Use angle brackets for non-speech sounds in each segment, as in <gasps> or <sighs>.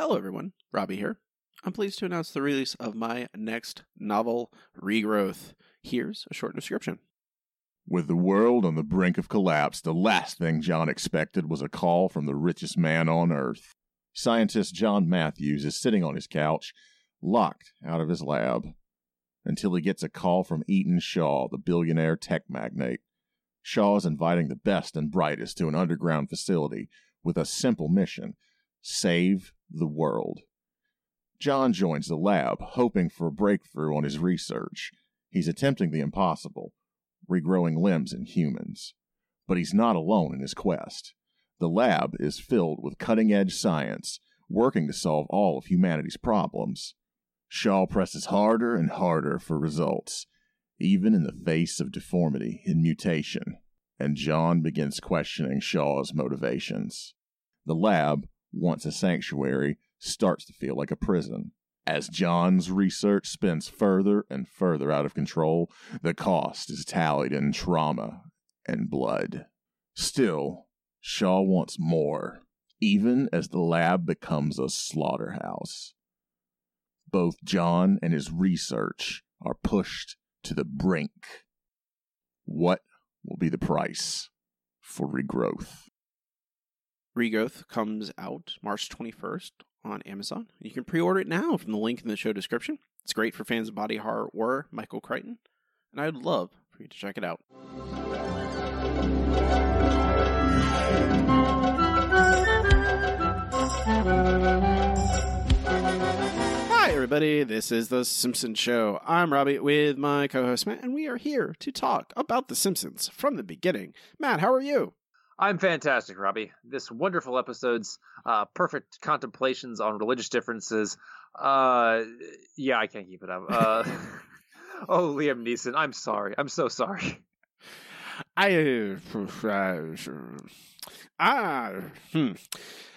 Hello, everyone. Robbie here. I'm pleased to announce the release of my next novel, Regrowth. Here's a short description. With the world on the brink of collapse, the last thing John expected was a call from the richest man on earth. Scientist John Matthews is sitting on his couch, locked out of his lab, until he gets a call from Eaton Shaw, the billionaire tech magnate. Shaw is inviting the best and brightest to an underground facility with a simple mission save the world. John joins the lab, hoping for a breakthrough on his research. He's attempting the impossible regrowing limbs in humans. But he's not alone in his quest. The lab is filled with cutting edge science, working to solve all of humanity's problems. Shaw presses harder and harder for results, even in the face of deformity and mutation, and John begins questioning Shaw's motivations. The lab, once a sanctuary, starts to feel like a prison. As John's research spins further and further out of control, the cost is tallied in trauma and blood. Still, Shaw wants more, even as the lab becomes a slaughterhouse. Both John and his research are pushed to the brink. What will be the price for regrowth? Regrowth comes out March 21st on Amazon. You can pre order it now from the link in the show description. It's great for fans of body horror or Michael Crichton, and I would love for you to check it out. Hi, everybody. This is The Simpsons Show. I'm Robbie with my co host Matt, and we are here to talk about The Simpsons from the beginning. Matt, how are you? I'm fantastic, Robbie. This wonderful episode's uh, perfect contemplations on religious differences. Uh, yeah, I can't keep it up. Uh, <laughs> oh, Liam Neeson, I'm sorry. I'm so sorry. I ah hmm.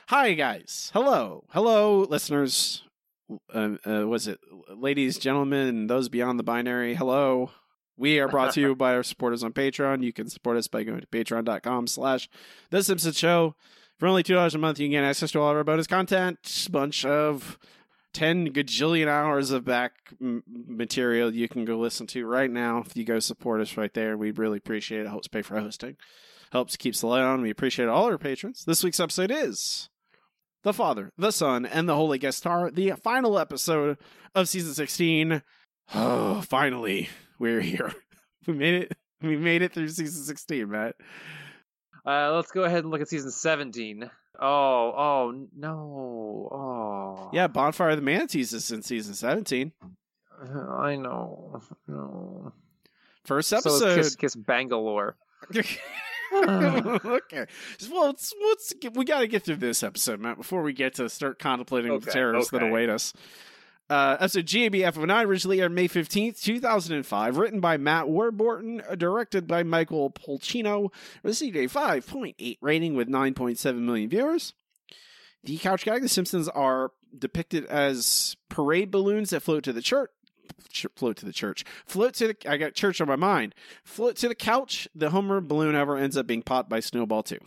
Hi guys. Hello. Hello listeners. Was it ladies, gentlemen, those beyond the binary? Hello. We are brought to you <laughs> by our supporters on Patreon. You can support us by going to patreon.com slash The Simpsons Show. For only $2 a month, you can get access to all of our bonus content, bunch of 10 gajillion hours of back m- material you can go listen to right now if you go support us right there. We'd really appreciate it. Helps pay for hosting. Helps keeps the light on. We appreciate all our patrons. This week's episode is The Father, the Son, and the Holy Guest Star, the final episode of season 16. Oh, <sighs> finally, we're <laughs> here. We made it. We made it through season 16, Matt. Uh, let's go ahead and look at season 17. Oh, oh, no. Oh. Yeah, Bonfire of the Manatees is in season 17. I know. No. First episode. is Kiss, Kiss Bangalore. <laughs> okay. Well, let's, let's get, we got to get through this episode, Matt, before we get to start contemplating the Okay, terrors that await us. Uh, episode GABF of 9 originally aired May 15th, 2005, written by Matt Warburton, directed by Michael Polcino, received a 5.8 rating with 9.7 million viewers. The couch gag, The Simpsons are depicted as parade balloons that float to the church. ch- Float to the church. Float to the. I got church on my mind. Float to the couch. The Homer balloon, however, ends up being popped by Snowball too.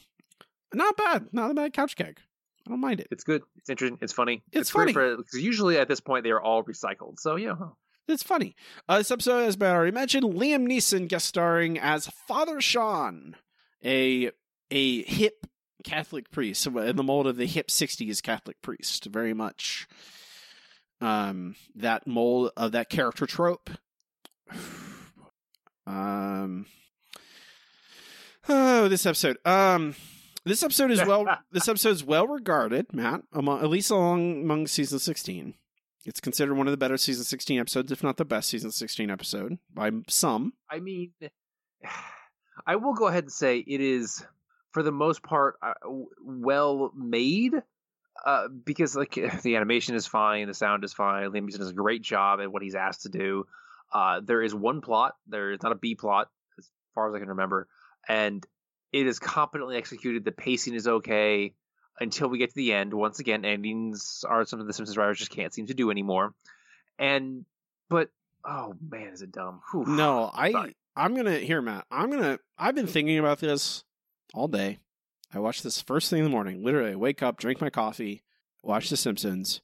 Not bad. Not a bad couch gag. I don't mind it. It's good. It's interesting. It's funny. It's great funny. for because usually at this point they are all recycled. So yeah, huh. It's funny. Uh, this episode, as Matt already mentioned, Liam Neeson guest starring as Father Sean, a a hip Catholic priest, in the mold of the hip '60s Catholic priest, very much um that mold of that character trope. <sighs> um. Oh, <sighs> this episode. Um, this episode is well. <laughs> this episode is well regarded, Matt, among at least along among season sixteen. It's considered one of the better season 16 episodes, if not the best season 16 episode by some. I mean, <sighs> I will go ahead and say it is, for the most part, uh, well made. Uh, because like <laughs> the animation is fine, the sound is fine. Liam Neeson does a great job at what he's asked to do. Uh, there is one plot. There is not a B plot, as far as I can remember, and it is competently executed. The pacing is okay until we get to the end. Once again, endings are something the Simpsons writers just can't seem to do anymore. And but oh man, is it dumb? Whew. No, I Sorry. I'm gonna here, Matt. I'm gonna. I've been thinking about this all day. I watch this first thing in the morning. Literally, I wake up, drink my coffee, watch The Simpsons,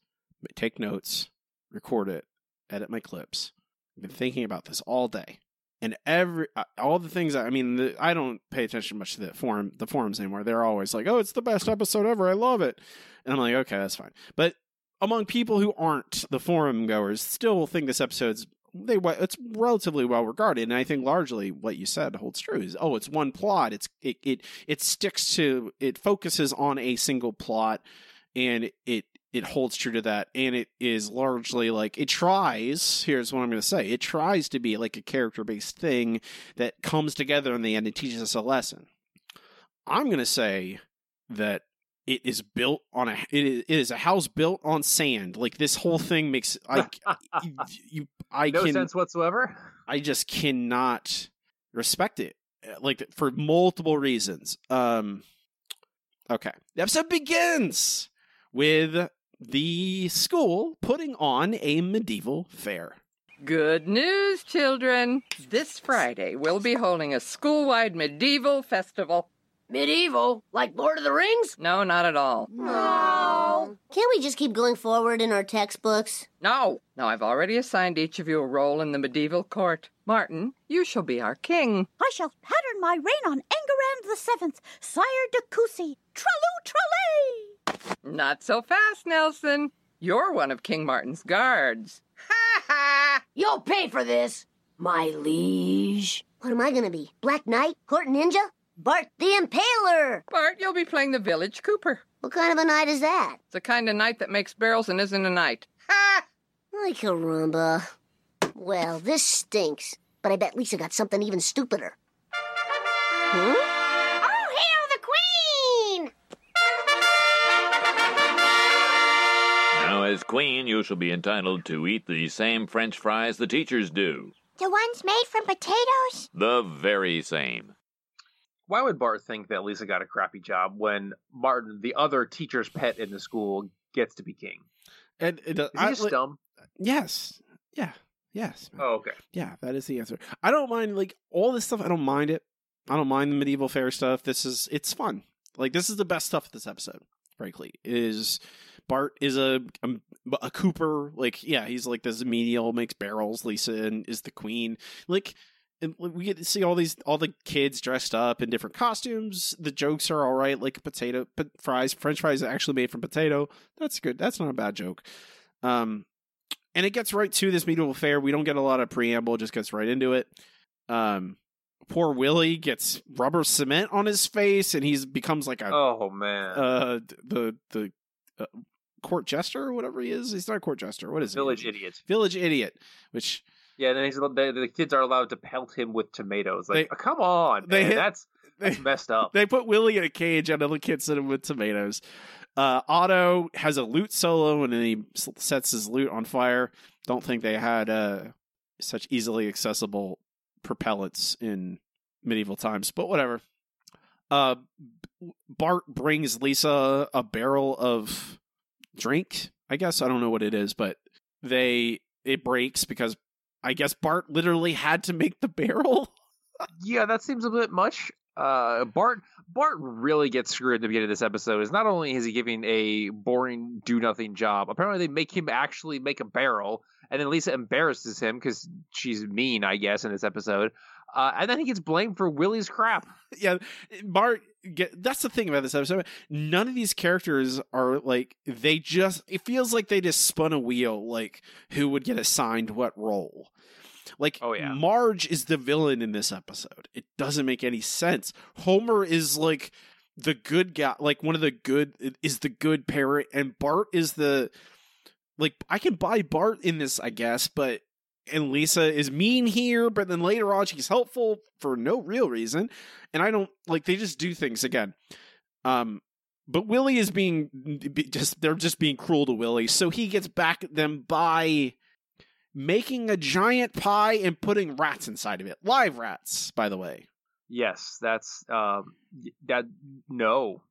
take notes, record it, edit my clips. I've been thinking about this all day, and every uh, all the things. I mean, the, I don't pay attention much to the forum, the forums anymore. They're always like, "Oh, it's the best episode ever. I love it," and I'm like, "Okay, that's fine." But among people who aren't the forum goers, still think this episode's they it's relatively well regarded, and I think largely what you said holds true. Is oh, it's one plot. It's it it it sticks to it focuses on a single plot, and it it holds true to that, and it is largely like it tries. Here's what I'm going to say: it tries to be like a character based thing that comes together in the end and teaches us a lesson. I'm going to say that it is built on a it is a house built on sand. Like this whole <laughs> thing makes I you I no can sense whatsoever. I just cannot respect it uh, like for multiple reasons. Um okay. The episode begins with the school putting on a medieval fair. Good news, children. This Friday, we'll be holding a school wide medieval festival. Medieval? Like Lord of the Rings? No, not at all. No. Can't we just keep going forward in our textbooks? No. No, I've already assigned each of you a role in the medieval court. Martin, you shall be our king. I shall pattern my reign on Enguerrand the Seventh, Sire de Coucy. Traloo tralay! Not so fast, Nelson. You're one of King Martin's guards. Ha ha! You'll pay for this, my liege. What am I gonna be? Black Knight? Court Ninja? Bart the Impaler! Bart, you'll be playing the village cooper. What kind of a knight is that? It's the kind of knight that makes barrels and isn't a knight. Ha! Ay, caramba. Well, this stinks. But I bet Lisa got something even stupider. Huh? As queen, you shall be entitled to eat the same French fries the teachers do. The ones made from potatoes? The very same. Why would Bart think that Lisa got a crappy job when Martin, the other teacher's pet in the school, gets to be king? And it, uh, Is he I- just dumb? yes, yeah, yes. Oh, okay. Yeah, that is the answer. I don't mind like all this stuff. I don't mind it. I don't mind the medieval fair stuff. This is it's fun. Like this is the best stuff of this episode. Frankly, is Bart is a a, a Cooper. Like yeah, he's like this menial makes barrels. Lisa and is the queen. Like and we get to see all these all the kids dressed up in different costumes. The jokes are all right. Like potato but fries, French fries are actually made from potato. That's good. That's not a bad joke. Um, and it gets right to this medieval fair. We don't get a lot of preamble; just gets right into it. Um, poor Willie gets rubber cement on his face, and he's becomes like a Oh man, uh the the uh, court jester or whatever he is. He's not a court jester. What is village he? idiot. Village idiot. Which Yeah, and then he's, the, the kids are allowed to pelt him with tomatoes. Like, They- oh, come on, they man, hit- that's <laughs> that's messed up. they put Willie in a cage, and another kid sit him with tomatoes. Uh, Otto has a lute solo, and then he sets his lute on fire. Don't think they had uh, such easily accessible propellants in medieval times, but whatever. Uh, Bart brings Lisa a barrel of drink. I guess I don't know what it is, but they it breaks because I guess Bart literally had to make the <laughs> barrel. yeah, that seems a bit much. Uh, Bart Bart really gets screwed at the beginning of this episode. Is not only is he giving a boring, do nothing job. Apparently, they make him actually make a barrel, and then Lisa embarrasses him because she's mean, I guess, in this episode. Uh, and then he gets blamed for Willie's crap. <laughs> yeah, Bart. Get, that's the thing about this episode. None of these characters are like they just. It feels like they just spun a wheel. Like who would get assigned what role. Like Oh, yeah. Marge is the villain in this episode. It doesn't make any sense. Homer is like the good guy, like one of the good is the good parent, and Bart is the like I can buy Bart in this, I guess, but and Lisa is mean here, but then later on she's helpful for no real reason. And I don't like they just do things again. Um but Willie is being just they're just being cruel to Willie, so he gets back at them by making a giant pie and putting rats inside of it. Live rats, by the way. Yes, that's um that. No,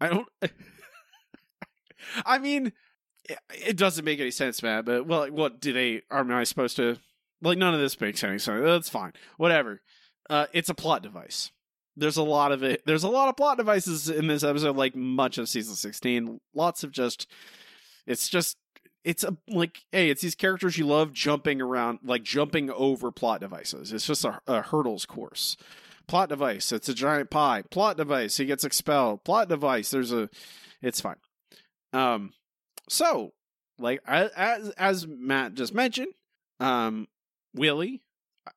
I don't <laughs> I mean it- doesn't make any sense, man, but well what do they am I supposed to like none of this makes any sense. That's fine. Whatever. Uh it's a plot device. There's a lot of it. There's a lot of plot devices in this episode like much of season 16. Lots of just It's just it's a like hey, it's these characters you love jumping around like jumping over plot devices. It's just a, a hurdles course. Plot device, it's a giant pie. Plot device, he gets expelled. Plot device, there's a it's fine. Um so like as as Matt just mentioned, um Willie uh,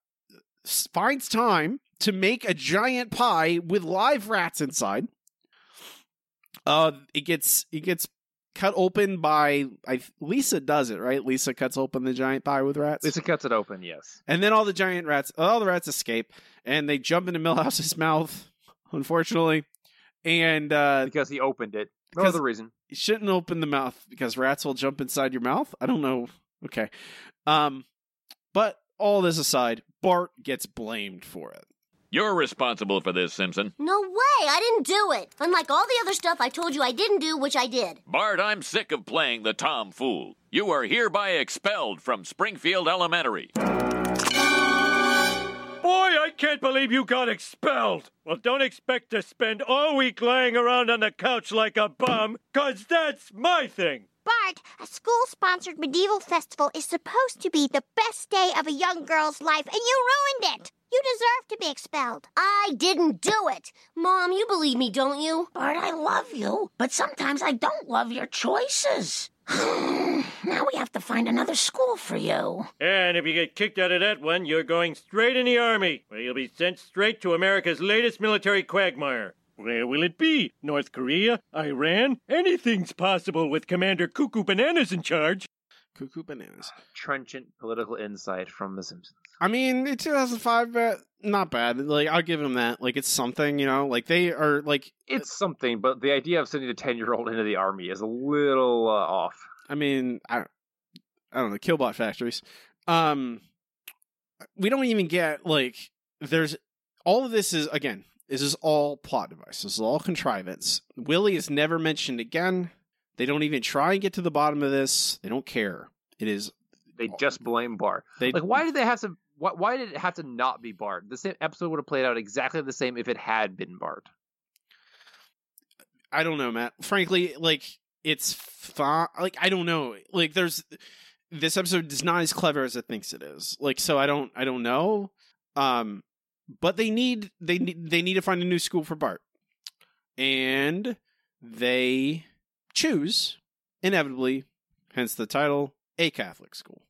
finds time to make a giant pie with live rats inside. Uh, it gets it gets cut open by I Lisa does it right. Lisa cuts open the giant pie with rats, Lisa cuts it open. Yes. and then all the giant rats, all the rats escape, and they jump into Milhouse's <laughs> mouth. Unfortunately, and uh, Because he opened it. No Because- other reason. you shouldn't open the mouth because rats will jump inside your mouth. I don't know. Okay. Um but all this aside, Bart gets blamed for it. You're responsible for this, Simpson. No way, I didn't do it. Unlike all the other stuff I told you I didn't do, which I did. Bart, I'm sick of playing the Tom Fool. You are hereby expelled from Springfield Elementary. Boy, I can't believe you got expelled. Well, don't expect to spend all week lying around on the couch like a bum, 'cause that's my thing. Bart, a school sponsored medieval festival is supposed to be the best day of a young girl's life, and you ruined it. You deserve to be expelled. I didn't do it. Mom, you believe me, don't you? Bart, I love you, but sometimes I don't love your choices. Now we have to find another school for you. And if you get kicked out of that one, you're going straight in the army, where you'll be sent straight to America's latest military quagmire. Where will it be? North Korea? Iran? Anything's possible with Commander Cuckoo Bananas in charge. Cuckoo bananas. Trenchant political insight from The Simpsons. I mean, in 2005, uh, not bad. Like I'll give them that. Like it's something, you know. Like they are like. It's something, but the idea of sending a 10 year old into the army is a little uh, off. I mean, I, I don't know. Killbot factories. Um, we don't even get like. There's all of this is again. This is all plot device. This is all contrivance. Willie is never mentioned again. They don't even try and get to the bottom of this. They don't care. It is They just blame Bart. they Like, why did they have to? Why, why did it have to not be Bart? The same episode would have played out exactly the same if it had been Bart. I don't know, Matt. Frankly, like it's fine. Like I don't know. Like there's this episode is not as clever as it thinks it is. Like so, I don't. I don't know. Um, but they need they need they need to find a new school for Bart, and they choose inevitably, hence the title, a Catholic school.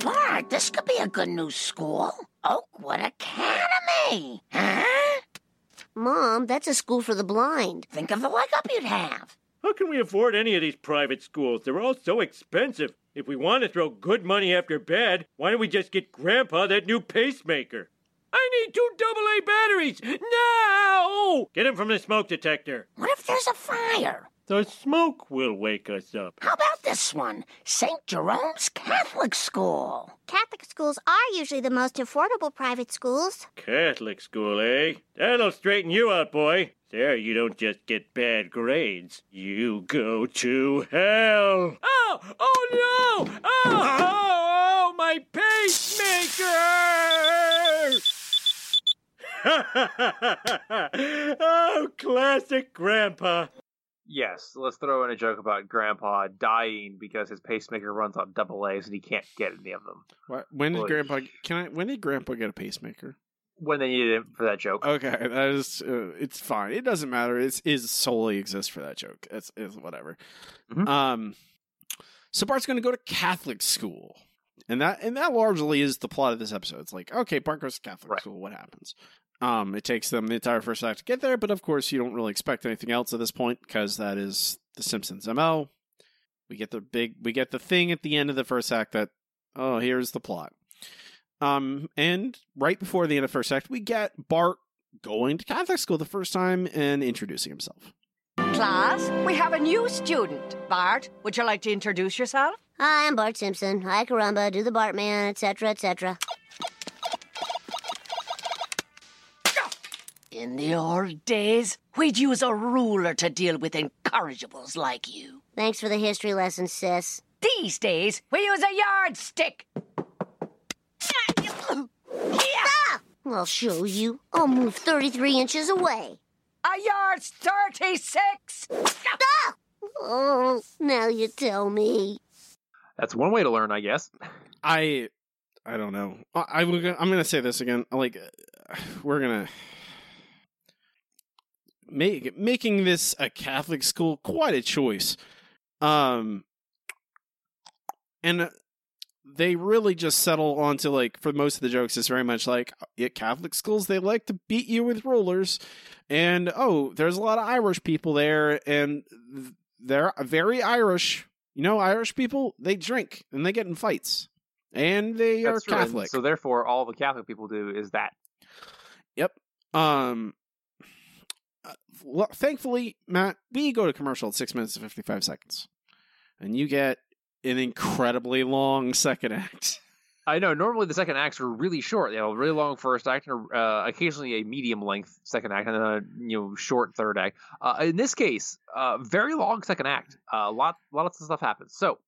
Bart, this could be a good new school. Oh, Oakwood Academy. Huh? Mom, that's a school for the blind. Think of the leg up you'd have. How can we afford any of these private schools? They're all so expensive. If we want to throw good money after bad, why don't we just get Grandpa that new pacemaker? I need two AA batteries now! Get him from the smoke detector. What if there's a fire? The smoke will wake us up. How about this one? St. Jerome's Catholic School. Catholic schools are usually the most affordable private schools. Catholic school, eh? That'll straighten you out, boy. There, you don't just get bad grades. You go to hell. Oh! Oh no! Oh! Oh! oh my pacemaker! <laughs> oh, classic Grandpa. Yes, let's throw in a joke about Grandpa dying because his pacemaker runs on double A's and he can't get any of them Why- When did Boy. Grandpa? Can I? When did Grandpa get a pacemaker? when they needed him for that joke. Okay, that is uh, it's fine. It doesn't matter. It's is solely exists for that joke. It's is whatever. Mhm. Um, so Bart's going to go to Catholic school, and that and that largely is the plot of this episode. It's like okay, Bart goes to Catholic Right. school. What happens? Um, it takes them the entire first act to get there, but of course you don't really expect anything else at this point because that is the Simpsons mo. We get the big, we get the thing at the end of the first act that oh here's the plot. Um, and right before the end of the first act, we get Bart going to Catholic school the first time and introducing himself. Class, we have a new student. Bart, would you like to introduce yourself? Hi, I'm Bart Simpson. Hi, Caramba, do the Bartman, etc., etc. In the old days, we'd use a ruler to deal with incorrigibles like you. Thanks for the history lesson, sis. These days, we use a yardstick. Ah! I'll show you. I'll move 33 inches away. A yard's 36. Ah! Oh, now you tell me. That's one way to learn, I guess. I I don't know. I, I, I'm going to say this again. Like uh, we're going to make making this a Catholic school quite a choice. Um and uh, they really just settle onto like for most of the jokes it's very much like at Catholic schools they like to beat you with rulers and oh there's a lot of Irish people there and they're very Irish. You know Irish people they drink and they get in fights and they That's are true, and Catholic. So therefore, all the Catholic people do is that. Yep. Um. Uh, Well, thankfully, Matt, we go to commercial at six minutes and fifty-five seconds, and you get an incredibly long second act. <laughs> I know. Normally, the second acts are really short. You know, really long first act, and uh, occasionally a medium length second act, and then a you know short third act. Uh, in this case, uh, very long second act. A lot, lot of stuff happens. So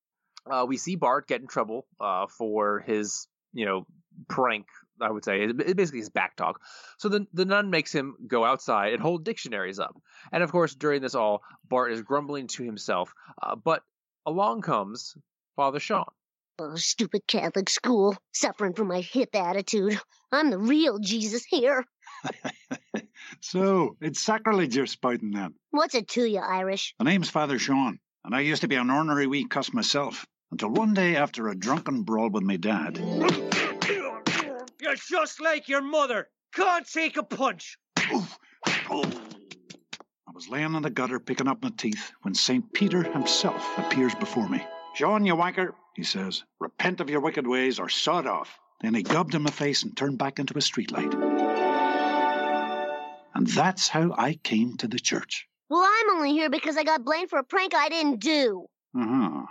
uh, we see Bart get in trouble uh, for his you know prank. I would say It- basically his back talk. So the the nun makes him go outside and hold dictionaries up. And of course, during this all, Bart is grumbling to himself. Uh, but along comes Father Sean. Oh, stupid Catholic school, suffering from my hip attitude. I'm the real Jesus here. <laughs> So, it's sacrilege you're spouting then. What's it to you, Irish? My name's Father Sean, and I used to be an ornery wee cuss myself. Until one day, after a drunken brawl with my dad, You're just like your mother. Can't take a punch. I was laying in the gutter picking up my teeth when St. Peter himself appears before me. Sean, you wanker, he says, repent of your wicked ways or sod off. Then he gubbed in my face and turned back into a streetlight. And that's how I came to the church. Well, I'm only here because I got blamed for a prank I didn't do. Uh huh.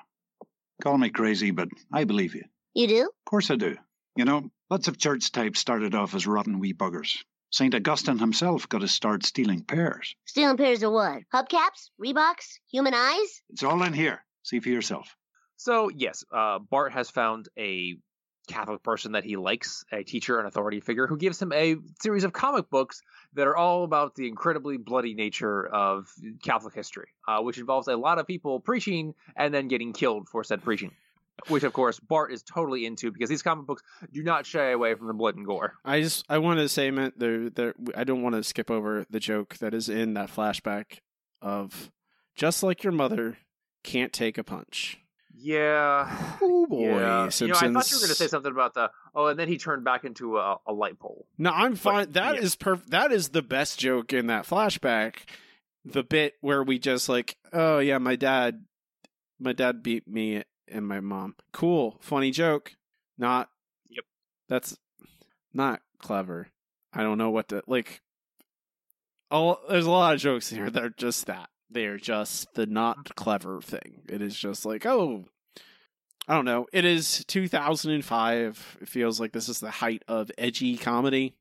Call me crazy, but I believe you. You do? Of course I do. You know, lots of church types started off as rotten wee buggers. St. Augustine himself got to start stealing pears. Stealing pears of what? Hubcaps? Reeboks? Human eyes? It's all in here. See for yourself. So yes, uh, Bart has found a Catholic person that he likes, a teacher, an authority figure, who gives him a series of comic books that are all about the incredibly bloody nature of Catholic history, uh, which involves a lot of people preaching and then getting killed for said preaching. Which, of course, Bart is totally into because these comic books do not shy away from the blood and gore. I just I want to say, man, there, there. I don't want to skip over the joke that is in that flashback of just like your mother can't take a punch. Yeah. Oh boy, yeah. You know, I thought you were going to say something about the oh, and then he turned back into a, a light pole. No, I'm fine. That is perfect. That is the best joke in that flashback. The bit where we just like, oh yeah, my dad, my dad beat me and my mom. Cool, funny joke. Not. Yep. That's not clever. I don't know what to like. Oh, there's a lot of jokes here that are just that. They are just the not clever thing. It is just like, oh, I don't know. It is 2005. It feels like this is the height of edgy comedy,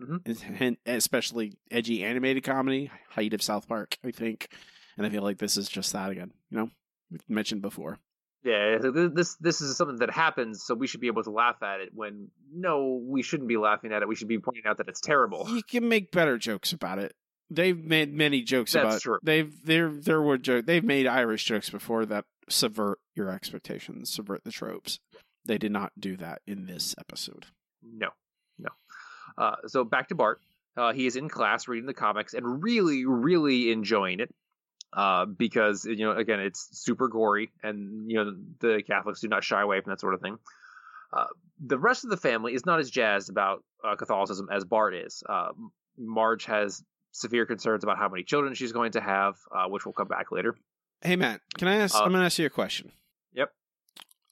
mm-hmm. and especially edgy animated comedy. Height of South Park, I think. And I feel like this is just that again. You know, we mentioned before. Yeah, this this is something that happens, so we should be able to laugh at it. When no, we shouldn't be laughing at it. We should be pointing out that it's terrible. You can make better jokes about it. They've made many jokes That's about. true. They've there there were jokes. They've made Irish jokes before that subvert your expectations, subvert the tropes. They did not do that in this episode. No, no. Uh, so back to Bart. Uh, he is in class reading the comics and really, really enjoying it. Uh, because you know, again, it's super gory, and you know the Catholics do not shy away from that sort of thing. Uh, the rest of the family is not as jazzed about uh, Catholicism as Bart is. Uh, Marge has severe concerns about how many children she's going to have, uh, which will come back later. Hey Matt, can I ask? Uh, I'm going to ask you a question. Yep.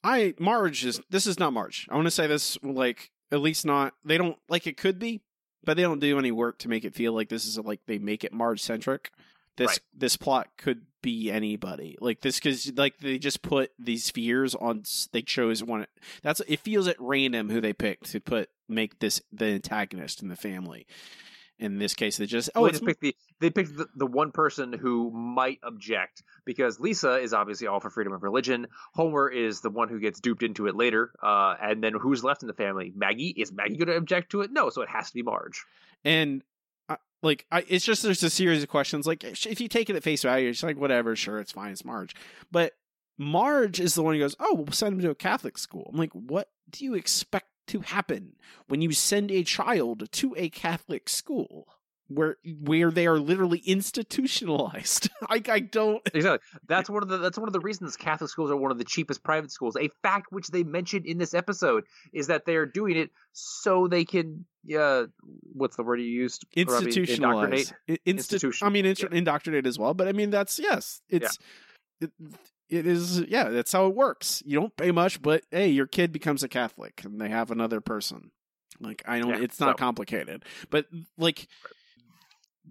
I Marge is. This is not Marge. I want to say this like at least not. They don't like it could be, but they don't do any work to make it feel like this is like they make it Marge centric. This Right. this plot could be anybody like this because like they just put these fears on. They chose one. That's it feels at random who they picked to put make this the antagonist in the family. In this case, they just oh Well, they just picked the they picked the, the one person who might object because Lisa is obviously all for freedom of religion. Homer is the one who gets duped into it later, uh, and then who's left in the family? Maggie is Maggie going to object to it? No, so it has to be Marge. And Like, I, it's just there's a series of questions. Like, if you take it at face value, it's like whatever, sure, it's fine, it's Marge. But Marge is the one who goes, "Oh, we'll send him to a Catholic school." I'm like, what do you expect to happen when you send a child to a Catholic school? Where where they are literally institutionalized. <laughs> I I don't <laughs> exactly. That's one of the that's one of the reasons Catholic schools are one of the cheapest private schools. A fact which they mentioned in this episode is that they're doing it so they can uh what's the word you used? Robbie? institutionalize. Indoctrinate? I- Institu- I mean, instru- indoctrinate as well. But I mean, that's yes, it's it, it is yeah. That's how it works. You don't pay much, but hey, your kid becomes a Catholic, and they have another person. Like I don't. Yeah, it's not so- complicated, but like.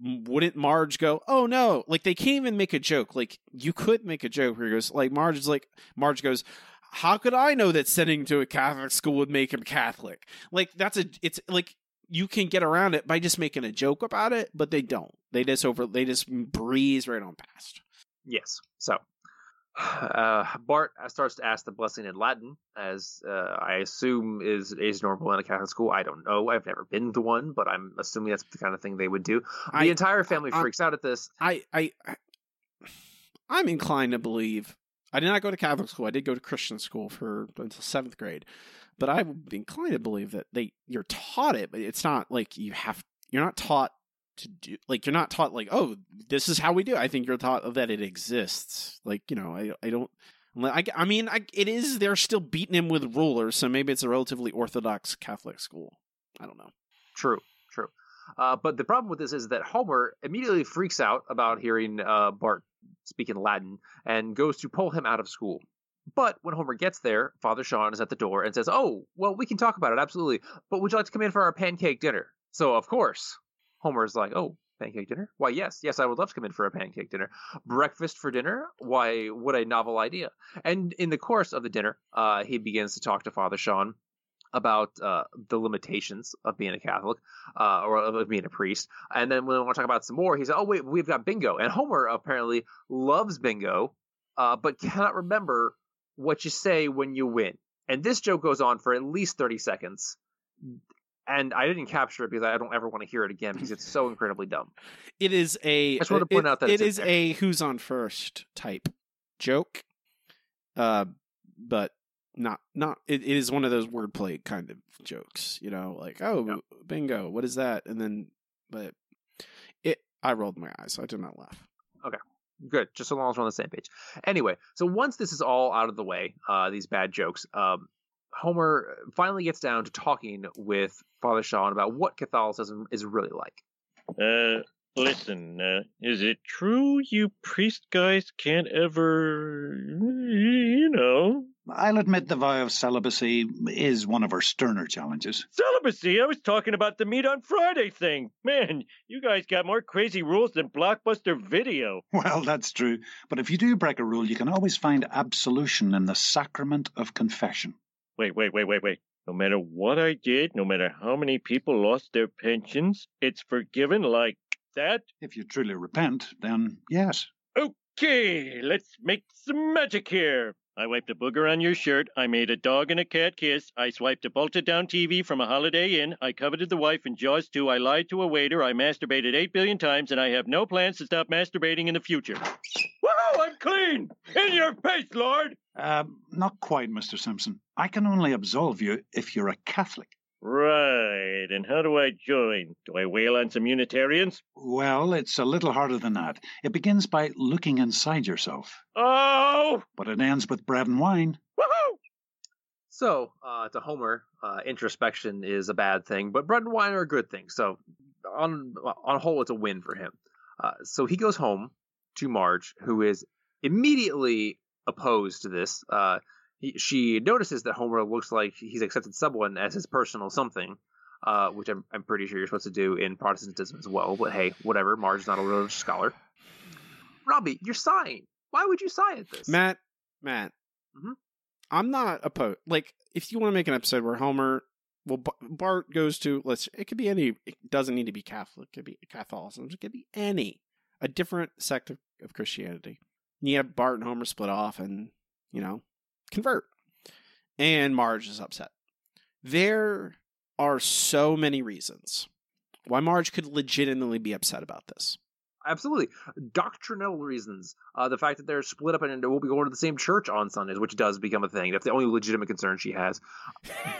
Wouldn't Marge go? Oh no! Like they can't even make a joke. Like you could make a joke where he goes, like Marge is like Marge goes, how could I know that sending to a Catholic school would make him Catholic? Like that's a it's like you can get around it by just making a joke about it, but they don't. They just over they just breeze right on past. Yes. So uh, Bart starts to ask the blessing in Latin, as uh, I assume is is normal in a Catholic school. I don't know. I've never been to one, but I'm assuming that's the kind of thing they would do. The I- entire family I- freaks out at this. I I I- I'm inclined to believe I did not go to Catholic school. I did go to Christian school for until seventh grade, but I'm inclined to believe that they you're taught it, but it's not like you have you're not taught to do like you're not taught like oh this is how we do. it. I think you're taught that it exists. Like you know I I don't. I, I mean, I, it is. They're still beating him with rulers, so maybe it's a relatively orthodox Catholic school. I don't know. True, true. Uh, but the problem with this is that Homer immediately freaks out about hearing uh, Bart speaking Latin and goes to pull him out of school. But when Homer gets there, Father Sean is at the door and says, "Oh, well, we can talk about it, absolutely. But would you like to come in for our pancake dinner?" So of course, Homer is like, "Oh, pancake dinner? Why, yes, yes, I would love to come in for a pancake dinner. Breakfast for dinner? Why, what a novel idea!" And in the course of the dinner, uh, he begins to talk to Father Sean about uh, the limitations of being a Catholic uh, or of being a priest. And then when we want to talk about some more, he said, "Oh wait, we've got bingo." And Homer apparently loves bingo, uh, but cannot remember what you say when you win. And this joke goes on for at least thirty seconds. And I didn't capture it because I don't ever want to hear it again because it's so incredibly dumb. <laughs> It is a. I just wanted to point it- out that in is a who's on first type joke, uh, but not not. It, it is one of those wordplay kind of jokes, you know, like oh bingo, what is that? And then, but it. I rolled my eyes, so I did not laugh. Okay. Good. Just so long as we're on the same page. Anyway, so once this is all out of the way, uh, these bad jokes, um, Homer finally gets down to talking with Father Sean about what Catholicism is really like. Uh, listen, uh, is it true you priest guys can't ever, you know, I'll admit the vow of celibacy is one of our sterner challenges. celibacy? I was talking about the meat on Friday thing. Man, you guys got more crazy rules than Blockbuster Video. <laughs> Well, that's true. But if you do break a rule, you can always find absolution in the sacrament of confession. Wait, wait, wait, wait, wait. No matter what I did, no matter how many people lost their pensions, it's forgiven like that? If you truly repent, then yes. Okay, let's make some magic here. I wiped a booger on your shirt. I made a dog and a cat kiss. I swiped a bolted down TV from a Holiday Inn. I coveted the wife in Jaws 2. I lied to a waiter. I masturbated 8 billion times, and I have no plans to stop masturbating in the future. Whoa, I'm clean! In your face, Lord! Uh, not quite, Mr. Simpson. I can only absolve you if you're a Catholic. Right, and how do I join? Do I wail on some Unitarians? Well, it's a little harder than that. It begins by looking inside yourself, Oh! but it ends with bread and wine. Woohoo! So, uh, to Homer, uh, introspection is a bad thing, but bread and wine are a good thing. So, on on a whole, it's a win for him. Uh, so he goes home to Marge, who is immediately opposed to this. He, she notices that Homer looks like he's accepted someone as his personal something, uh, which I'm, I'm pretty sure you're supposed to do in Protestantism as well. But hey, whatever. Marge's not a religious scholar. Robbie, you're sighing. Why would you sigh at this? Matt, Matt, Mhm. I'm not opposed. Like, if you want to make an episode where Homer, well, B- Bart goes to let's. It could be any. It doesn't need to be Catholic. It could be Catholicism. It could be any a different sect of, of Christianity. And you have Bart and Homer split off, and you know, convert. And Marge is upset. There are so many reasons why Marge could legitimately be upset about this. Absolutely, doctrinal reasons. Uh, the fact that they're split up and they will be going to the same church on Sundays, which does become a thing. That's the only legitimate concern she has.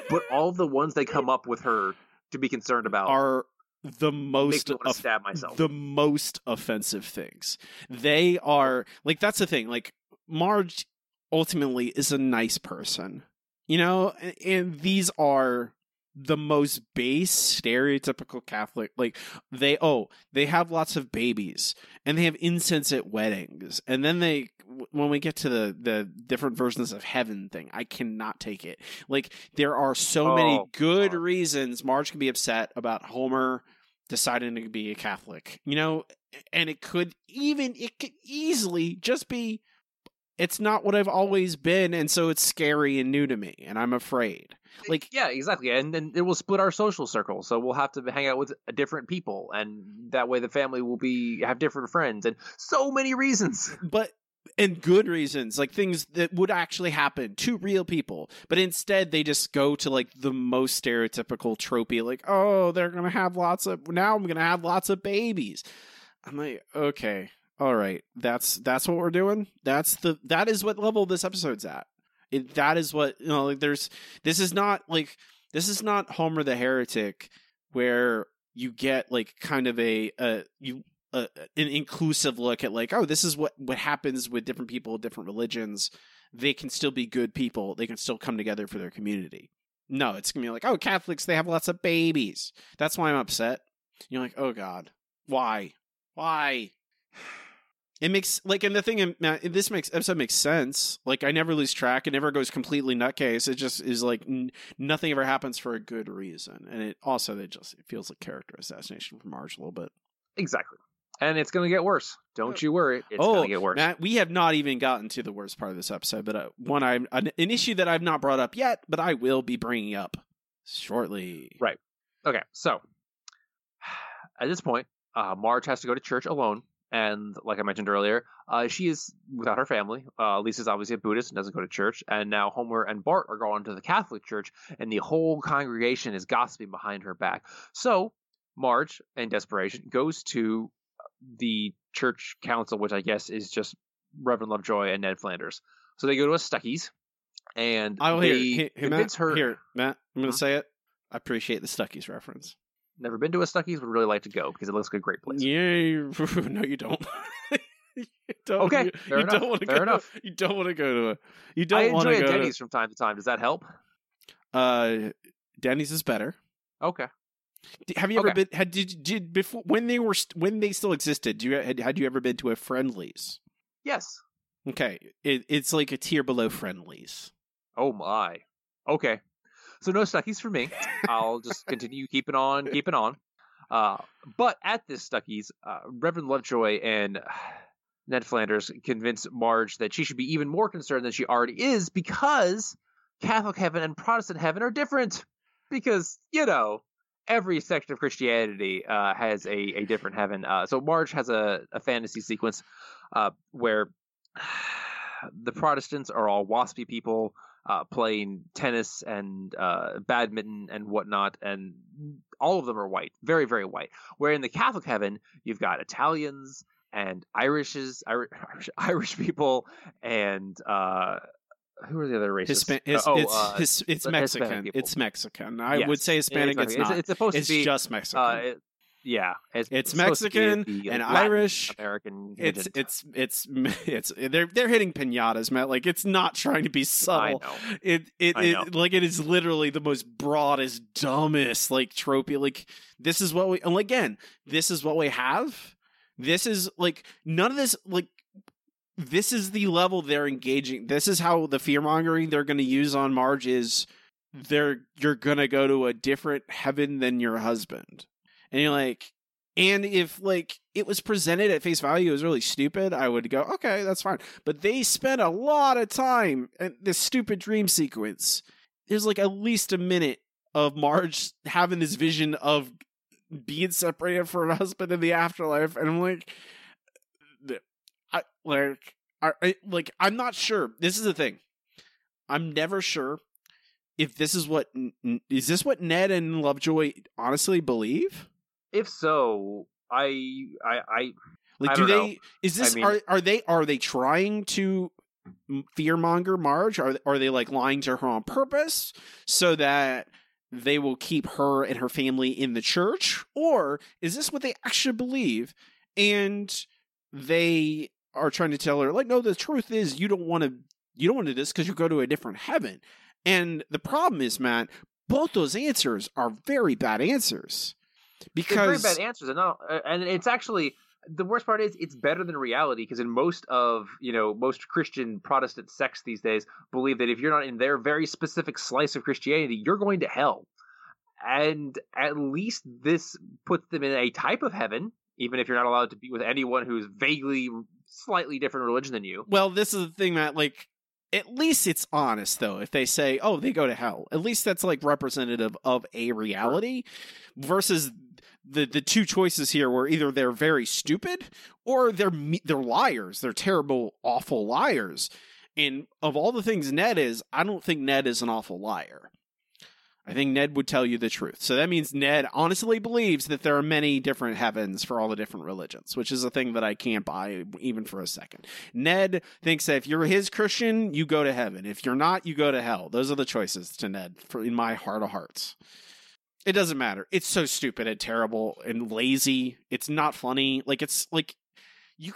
but all the ones they come up with her to be concerned about are the most me wanna stab myself. the most offensive things. They are like that's the thing. Like Marge ultimately is a nice person, you know, and, and these are the most base stereotypical Catholic. Like they oh they have lots of babies and they have incense at weddings, and then they when we get to the the different versions of heaven thing, I cannot take it. Like there are so many Oh, good reasons Marge can be upset about Homer deciding to be a Catholic. You know, and it could even it could easily just be it's not what I've always been and so it's scary and new to me and I'm afraid. Like yeah, exactly, and then it will split our social circle. So we'll have to hang out with different people, and that way the family will be have different friends, and so many reasons. <laughs> but and good reasons, like things that would actually happen to real people. But instead they just go to like the most stereotypical tropey like, "Oh, they're to have lots of now I'm going to have lots of babies." I'm like, "Okay. All right. That's that's what we're doing. That's the that is what level this episode's at. It, that is what you know. Like, there's this is not like this is not Homer the heretic where you get like kind of a uh you uh, an inclusive look at like oh this is what what happens with different people different religions they can still be good people they can still come together for their community no it's gonna be like oh catholics they have lots of babies that's why i'm upset you're like oh god why why it makes like and the thing in- this makes episode makes sense. Like i never lose track. It never goes completely nutcase. It just is like n- nothing ever happens for a good reason. And it also it just it feels like character assassination for marge a little bit. Exactly, and it's going to get worse. Don't you worry, it's oh going to get worse. matt we have not even gotten to the worst part of this episode but uh, one i an, an issue that i've not brought up yet but i will be bringing up shortly. Right. Okay, so <sighs> at this point, uh, Marge has to go to church alone, and like I mentioned earlier, uh, she is without her family. Uh, Lisa's obviously a Buddhist and doesn't go to church, and now Homer and Bart are going to the Catholic church, and the whole congregation is gossiping behind her back. So Marge, in desperation, goes to the church council, which I guess is just Reverend Lovejoy and Ned Flanders. So they go to a Stuckey's, and i will they hear, here, here, matt, her. here matt i'm gonna Mhm. say it i appreciate the Stuckey's reference Never been to a Stuckey's, would really like to go because it looks like a great place. Yeah, <laughs> no, you don't. <laughs> you don't. Okay, you, fair you enough, don't want to fair go. enough. You don't want to go to a. You don't want enjoy to a. Denny's from time to time. Does that help? To, uh, Denny's is better. Okay. Have you ever Okay. been? Had did did before when they were when they still existed? Do you had, had you ever been to a Friendly's? Yes. Okay, it, it's like a tier below Friendly's. Oh my. Okay. So no Stuckey's for me. I'll just continue keeping on, keeping on. Uh, but at this Stuckey's, uh, Reverend Lovejoy and Ned Flanders convince Marge that she should be even more concerned than she already is because Catholic heaven and Protestant heaven are different. Because you know every section of Christianity uh, has a, a different heaven. Uh, so Marge has a, a fantasy sequence uh, where <sighs> the Protestants are all waspy people uh, playing tennis and uh, badminton and whatnot, and all of them are white, very very white. Where in the Catholic heaven, you've got Italians and Irishes, <laughs> Irish, Irish people, and uh, who are the other races? Hispa- his, oh, it's uh, his, it's Mexican. It's Mexican. I Yes, would say Hispanic. exactly. It's not. It's, supposed It's to be just Mexican. Uh, it- yeah, it's, It's to be Mexican and Latin Irish. American. it's it's it's <laughs> it's they're they're hitting pinatas, Matt. Like it's not trying to be subtle. know. It it, it like it is literally the most broadest, dumbest like tropey. Like this is what we and again, this is what we have. This is like none of this like this is the level they're engaging. This is how the fear mongering they're going to use on Marge is they're you're going to go to a different heaven than your husband, and you're like, and if like it was presented at face value it was really stupid, I would go, okay, that's fine. But they spent a lot of time in this stupid dream sequence. There's like at least a minute of Marge having this vision of being separated from her husband in the afterlife, and I'm like, I like, I, like, I'm not sure. This is the thing. I'm never sure if this is what is this what Ned and Lovejoy honestly believe. If so, I I I Like, I do they? know. Is I this mean- are are they are they trying to fearmonger Marge? Are are they like lying to her on purpose so that they will keep her and her family in the church, or is this what they actually believe? And they are trying to tell her like, no, the truth is you don't want to you don't want to do this because you go to a different heaven. And the problem is, Matt, both those answers are very bad answers because very bad answers, and not, uh, and it's actually the worst part is it's better than reality because in most of you know most Christian Protestant sects these days believe that if you're not in their very specific slice of Christianity, you're going to hell, and at least this puts them in a type of heaven, even if you're not allowed to be with anyone who's vaguely slightly different religion than you. Well, this is the thing that like at least it's honest though. If they say, "Oh, they go to hell," at least that's like representative of a reality versus the the two choices here were either they're very stupid or they're they're liars. They're terrible, awful liars. And of all the things Ned is, I don't think Ned is an awful liar. I think Ned would tell you the truth. So that means Ned honestly believes that there are many different heavens for all the different religions, which is a thing that I can't buy even for a second. Ned thinks that if you're his Christian, you go to heaven. If you're not, you go to hell. Those are the choices to Ned for in my heart of hearts. It doesn't matter. It's so stupid and terrible and lazy. It's not funny. Like it's like you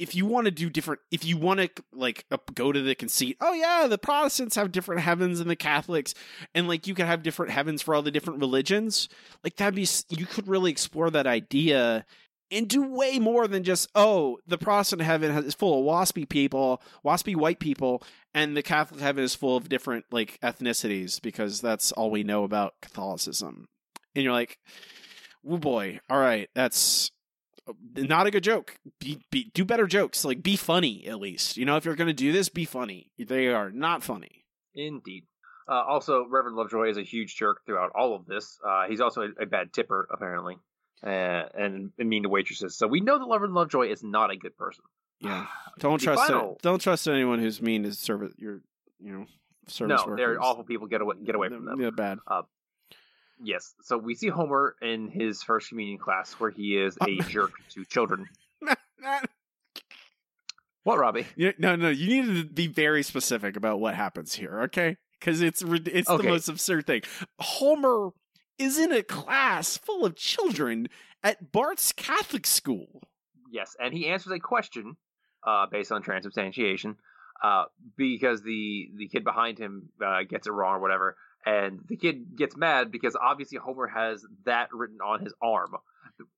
if you want to do different if you want to like go to the conceit oh yeah the protestants have different heavens than the catholics and like you could have different heavens for all the different religions like that'd be you could really explore that idea and do way more than just oh the protestant heaven is full of waspy people waspy white people and the catholic heaven is full of different like ethnicities because that's all we know about catholicism and you're like oh boy all right that's not a good joke. Be, be do better jokes. Like be funny at least. You know, if you're going to do this, be funny. They are not funny. Indeed. Uh, also, Reverend Lovejoy is a huge jerk throughout all of this. Uh, he's also a, a bad tipper, apparently, uh, and, and mean to waitresses. So we know that Reverend Lovejoy is not a good person. Yeah. <sighs> Don't The trust final- don't trust anyone who's mean to service your you know service no, workers. they're awful people. Get away, get away from them. They're bad. Uh, yes. So we see Homer in his first communion class, where he is a <laughs> jerk to children. <laughs> What, Robbie? You- no, no, you need to be very specific about what happens here, okay? Because it's it's Okay. the most absurd thing. Homer is in a class full of children at Bart's Catholic school. Yes, and he answers a question uh, based on transubstantiation uh, because the the kid behind him uh, gets it wrong or whatever, and the kid gets mad because obviously Homer has that written on his arm.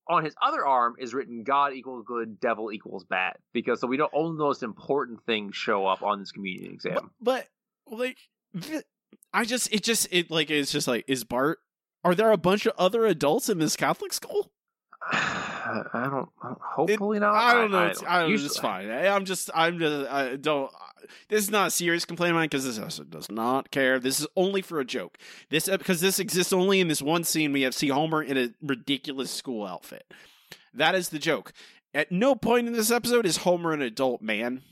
On his other arm is written "God equals good, devil equals bad," because so we don't only the most important things show up on this communion exam. But like, th- I just it just it like it's just like is Bart? Are there a bunch of other adults in this Catholic school? <sighs> I don't. Hopefully not. I don't know. It's, I don't know. Usually- It's fine. I, I'm just. I'm just. I don't. This is not a serious complaint of mine because this episode does not care. This is only for a joke. This because this exists only in this one scene. We have see Homer in a ridiculous school outfit. That is the joke. At no point in this episode is Homer an adult man.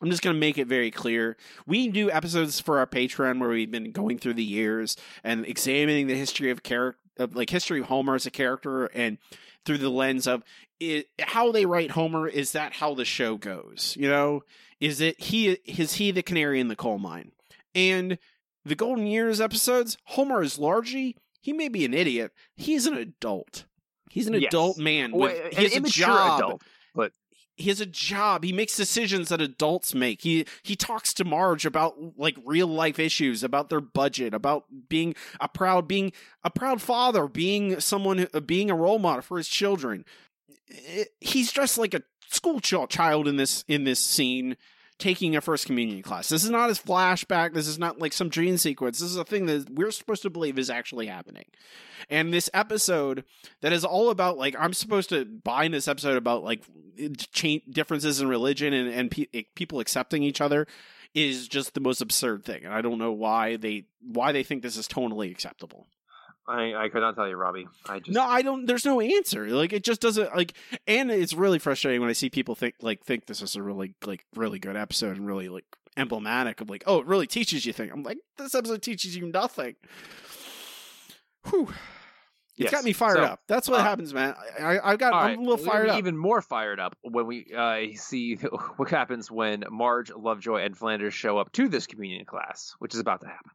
I'm just going to make it very clear. We do episodes for our Patreon where we've been going through the years and examining the history of character, of like history of Homer as a character, and through the lens of it, how they write Homer. Is that how the show goes? You know, is it he? Is he the canary in the coal mine? And the Golden Years episodes, Homer is largely he may be an idiot. He's an adult. He's an Yes. adult man. With, an he has a job adult, but he has a job. He makes decisions that adults make. He he talks to Marge about like real life issues, about their budget, about being a proud being a proud father, being someone uh, being a role model for his children. Eh, he's dressed like a school ch- child in this in this scene taking a first communion class. This is not his flashback. This is not like some dream sequence. This is a thing that we're supposed to believe is actually happening. And this episode that is all about like I'm supposed to buy in this episode about like differences in religion and and pe- people accepting each other is just the most absurd thing. And I don't know why they why they think this is totally acceptable. I, I could not tell you, Robbie. I just No, I don't. There's no answer. Like it just doesn't like, and it's really frustrating when I see people think like think this is a really like really good episode and really like emblematic of like oh it really teaches you things. I'm like this episode teaches you nothing. Whew. It's Yes. got me fired So, up. That's what uh, happens, man. I, I, got. All I'm a little we're fired up. Even more fired up when we uh, see <laughs> what happens when Marge, Lovejoy, and Flanders show up to this communion class, which is about to happen.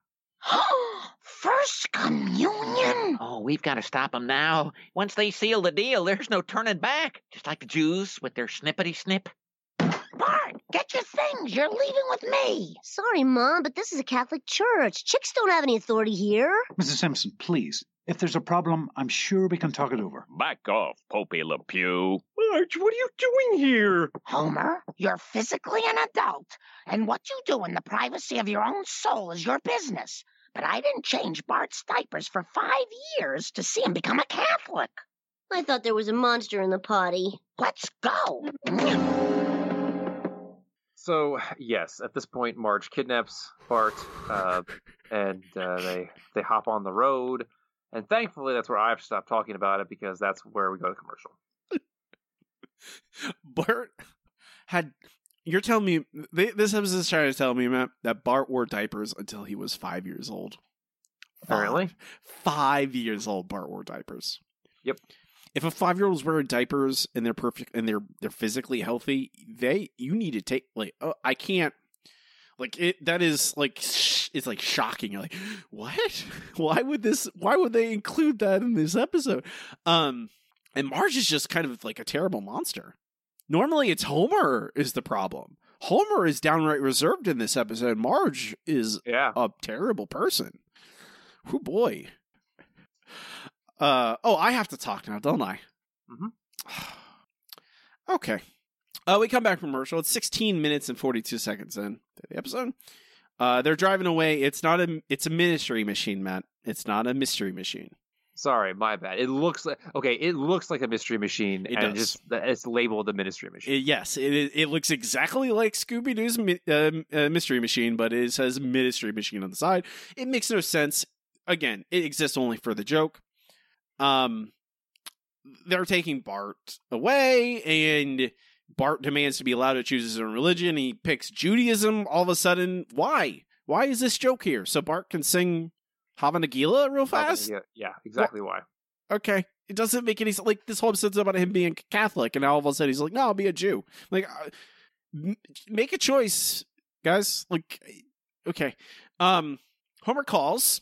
<gasps> First communion? Oh, we've got to stop them now. Once they seal the deal, there's no turning back. Just like the Jews with their snippety snip. Bart, get your things. You're leaving with me. Sorry, Mom, but this is a Catholic church. Chicks don't have any authority here. Mrs. Simpson, please. If there's a problem, I'm sure we can talk it over. Back off, Popey Le Pew. Marge, what are you doing here? Homer, you're physically an adult, and what you do in the privacy of your own soul is your business. But I didn't change Bart's diapers for five years to see him become a Catholic. I thought there was a monster in the potty. Let's go. So yes, at this point, Marge kidnaps Bart, uh, and uh, they they hop on the road. And thankfully, that's where I've stopped talking about it because that's where we go to commercial. <laughs> Bart had. You're telling me they, this episode is trying to tell me, Matt, that Bart wore diapers until he was five years old. Apparently, five years old. Bart wore diapers. Yep. If a five year old is wearing diapers and they're perfect and they're they're physically healthy, they you need to take like oh, I can't like it that is like sh- it's like shocking. You're like what? <laughs> Why would this? Why would they include that in this episode? Um, and Marge is just kind of like a terrible monster. Normally, it's Homer is the problem. Homer is downright reserved in this episode. Marge is yeah. a terrible person. Oh boy. Uh oh, I have to talk now, don't I? Mm-hmm. <sighs> okay. Uh, we come back from commercial. It's 16 minutes and 42 seconds in to the episode. Uh, they're driving away. It's not a. It's a ministry machine, Matt. It's not a mystery machine. Sorry, my bad. It looks like okay. It looks like a mystery machine, It and does. just it's labeled a mystery machine. It- yes, it it it looks exactly like Scooby Doo's uh, uh, mystery machine, but it says ministry machine on the side. It makes no sense. Again, it exists only for the joke. Um, they're taking Bart away, and Bart demands to be allowed to choose his own religion. He picks Judaism. All of a sudden, why? Why is this joke here? So Bart can sing Hava Nagila real fast. yeah, yeah, exactly why. okay. It doesn't make any sense. Like this whole episode's about him being Catholic, and now all of a sudden he's like, "No, I'll be a Jew." Like, uh, m- make a choice, guys. Like, okay. Um, Homer calls.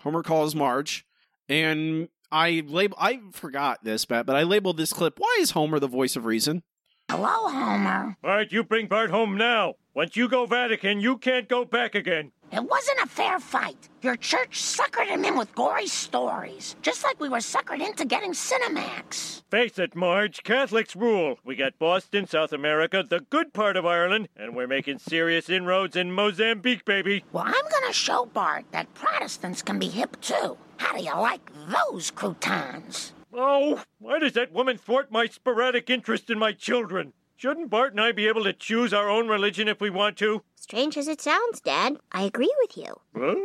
Homer calls Marge, and I label. I forgot this, Matt, but I labeled this clip. Why is Homer the voice of reason? Hello, Homer. All right, you bring Bart home now. Once you go Vatican, you can't go back again. It wasn't a fair fight. Your church suckered him in with gory stories, just like we were suckered into getting Cinemax. Face it, Marge, Catholics rule. We got Boston, South America, the good part of Ireland, and we're making serious inroads in Mozambique, baby. Well, I'm gonna show Bart that Protestants can be hip too. How do you like those croutons? Oh, why does that woman thwart my sporadic interest in my children? Shouldn't Bart and I be able to choose our own religion if we want to? Strange as it sounds, Dad, I agree with you. Huh?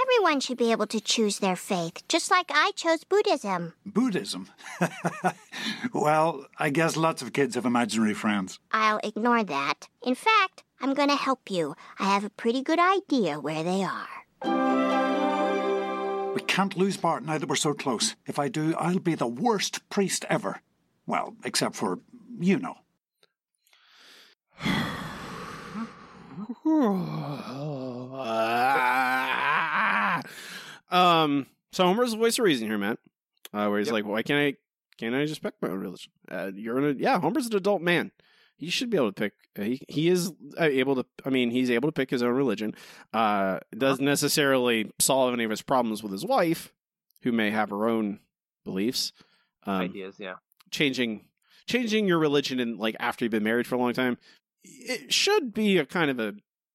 Everyone should be able to choose their faith, just like I chose Buddhism. Buddhism? <laughs> well, I guess lots of kids have imaginary friends. I'll ignore that. In fact, I'm going to help you. I have a pretty good idea where they are. We can't lose Bart now that we're so close. If I do, I'll be the worst priest ever. Well, except for, you know. <sighs> um, so Homer's the voice of reason here, Matt. Uh, where he's like, "Why can't I? Can't I just pick my own religion?" Uh, you're an yeah. Homer's an adult man. He should be able to pick. He he is uh, able to. I mean, he's able to pick his own religion. Uh, doesn't necessarily solve any of his problems with his wife, who may have her own beliefs. Um, Ideas, yeah. changing changing your religion and like after you've been married for a long time it should be a kind of a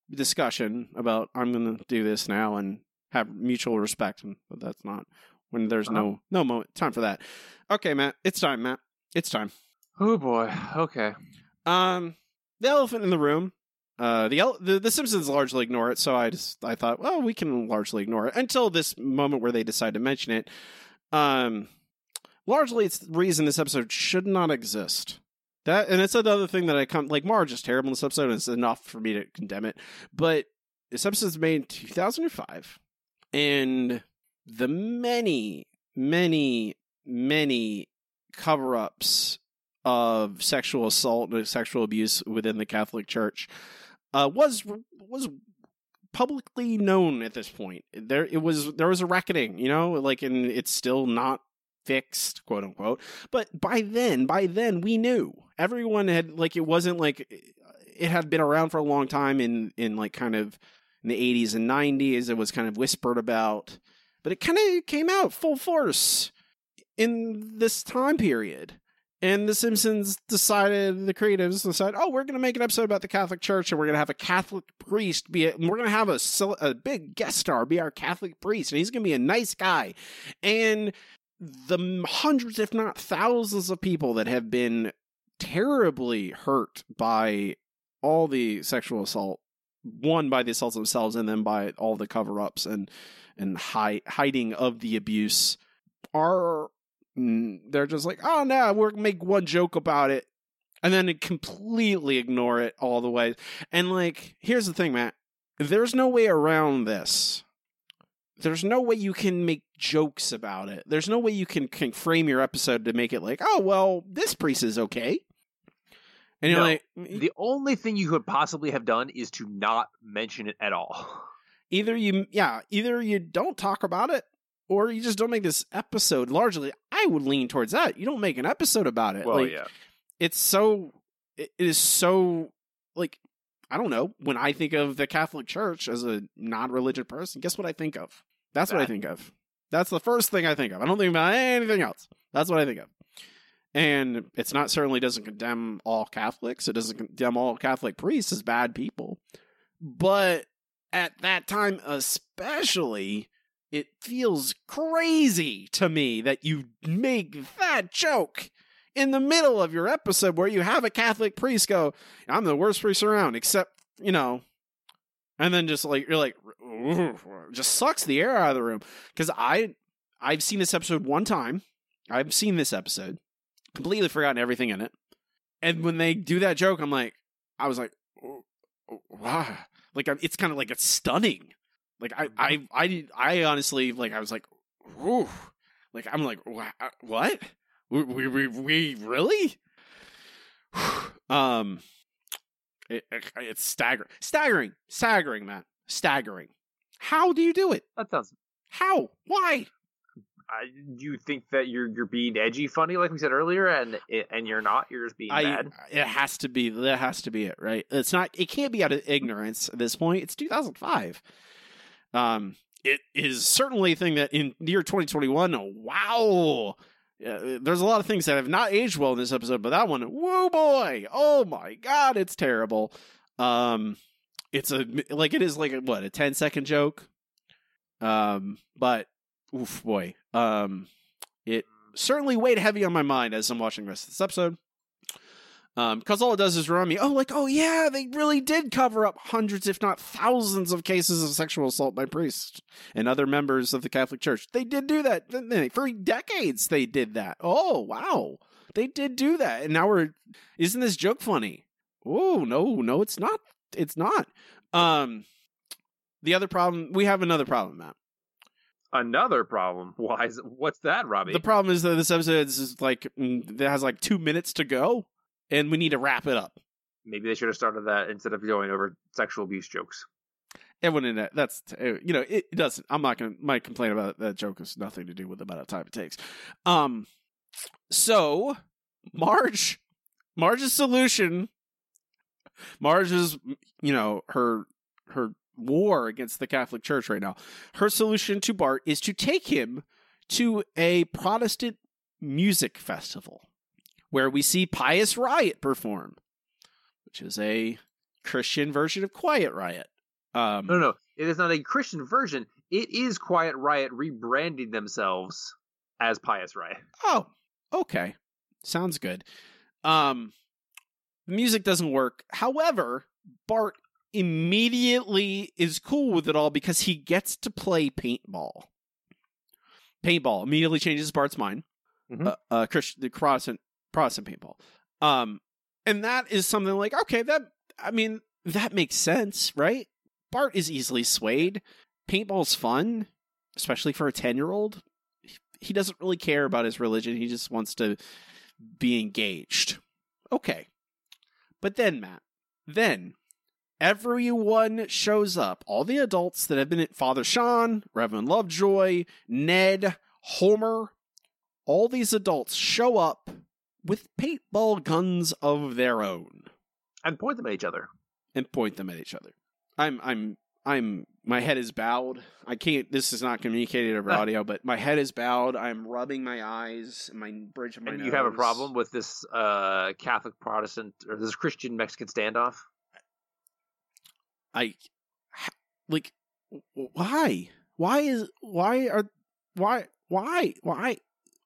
discussion about i'm going to do this now and have mutual respect but that's not when there's no no moment time for that okay matt it's time matt it's time Oh boy. Okay. Um the elephant in the room uh the, the the simpsons largely ignore it so i just i thought well we can largely ignore it until this moment where they decide to mention it um largely it's the reason this episode should not exist. That and it's another thing that I come like Marge is terrible in this episode, and it's enough for me to condemn it. But this episode's made in 2005, and the many, many many cover ups of sexual assault and sexual abuse within the Catholic Church uh, was was publicly known at this point. There it was there was a reckoning, you know, like and it's still not fixed, quote unquote. But by then, by then we knew. Everyone had like it wasn't like it had been around for a long time in in like kind of in the 80s and 90s it was kind of whispered about, but it kind of came out full force in this time period. And The Simpsons decided, the creatives decided, oh, we're going to make an episode about the Catholic Church, and we're going to have a Catholic priest be, it. we're going to have a, a big guest star be our Catholic priest, and he's going to be a nice guy. And the hundreds, if not thousands, of people that have been terribly hurt by all the sexual assault, one by the assaults themselves, and then by all the cover ups and and hi- hiding of the abuse, are Mm, they're just like, oh no, we're make one joke about it, and then completely ignore it all the way. And like, here's the thing, Matt. There's no way around this. There's no way you can make jokes about it. There's no way you can, can frame your episode to make it like, oh well, this priest is okay. And you're no, like, mm, the only thing you could possibly have done is to not mention it at all. <laughs> Either you, yeah, either you don't talk about it, or you just don't make this episode. Largely, I would lean towards that. You don't make an episode about it. Well, like, yeah, it's so, it is so like, I don't know. When I think of the Catholic Church as a non-religious person, guess what I think of? That's that. what I think of. That's the first thing I think of. I don't think about anything else. That's what I think of. And it's not certainly doesn't condemn all Catholics. It doesn't condemn all Catholic priests as bad people. But at that time, especially, it feels crazy to me that you make that joke in the middle of your episode where you have a Catholic priest go, I'm the worst priest around, except, you know, and then just like, you're like, just sucks the air out of the room. Cause I, I've seen this episode one time. I've seen this episode completely forgotten everything in it. And when they do that joke, I'm like, I was like, wow, like it's kind of like it's stunning. Like I, I, I, I honestly like I was like, ooh, like I'm like, uh, what? We, we, we, we really? <sighs> um, it, it, it's staggering, staggering, staggering, man, staggering. How do you do it? That sounds. How? Why? uh, you think that you're you're being edgy funny like we said earlier and and you're not you're just being I, bad it has to be that has to be it right it's not it can't be out of ignorance at this point it's 2005 um it is certainly a thing that in year 2021 wow. There's a lot of things that have not aged well in this episode but that one whoa boy. Oh my god it's terrible. Um it's a like it is like a, what a 10 second joke? Um but oof boy. Um it certainly weighed heavy on my mind as i'm watching the rest of this episode um because all it does is remind me oh like oh yeah they really did cover up hundreds if not thousands of cases of sexual assault by priests and other members of the catholic church. They did do that for decades they did that. Oh wow. They did do that. And now we're isn't this joke funny? Oh no no it's not. It's not. Um the other problem we have another problem matt. Another problem. <laughs> Why is it, what's that, Robbie? The problem is that this episode is like mm, it has like two minutes to go, and we need to wrap it up. Maybe they should have started that instead of going over sexual abuse jokes. Everyone in that that's uh, you know it doesn't. I'm not gonna my complaint about that joke has nothing to do with the amount of time it takes. Um, so Marge, Marge's solution. Marge's you know her her war against the Catholic Church right now. Her solution to Bart is to take him to a Protestant music festival where we see Pious Riot perform, which is a Christian version of Quiet Riot. Um, no, no, it is not a Christian version. It is Quiet Riot rebranding themselves as Pious Riot. Oh, okay, sounds good. Um, the music doesn't work. However, Bart immediately is cool with it all because he gets to play paintball. Paintball immediately changes Bart's mind. Mm-hmm. Uh, uh, Christian, the Protestant Protestant paintball. Um, and that is something like okay, that I mean that makes sense, right? Bart is easily swayed. Paintball's fun, especially for a ten year old. he doesn't really care about his religion. He just wants to be engaged. Okay. But then, Matt, then everyone shows up. All the adults that have been at Father Sean, Reverend Lovejoy, Ned, Homer, all these adults show up with paintball guns of their own and point them at each other. and point them at each other. I'm I'm I'm my head is bowed. I can't this is not communicated over <laughs> audio, but my head is bowed. I'm rubbing my eyes and my bridge of my And nose. you have a problem with this uh, Catholic Protestant or this Christian Mexican standoff? I like why? Why is why are why why why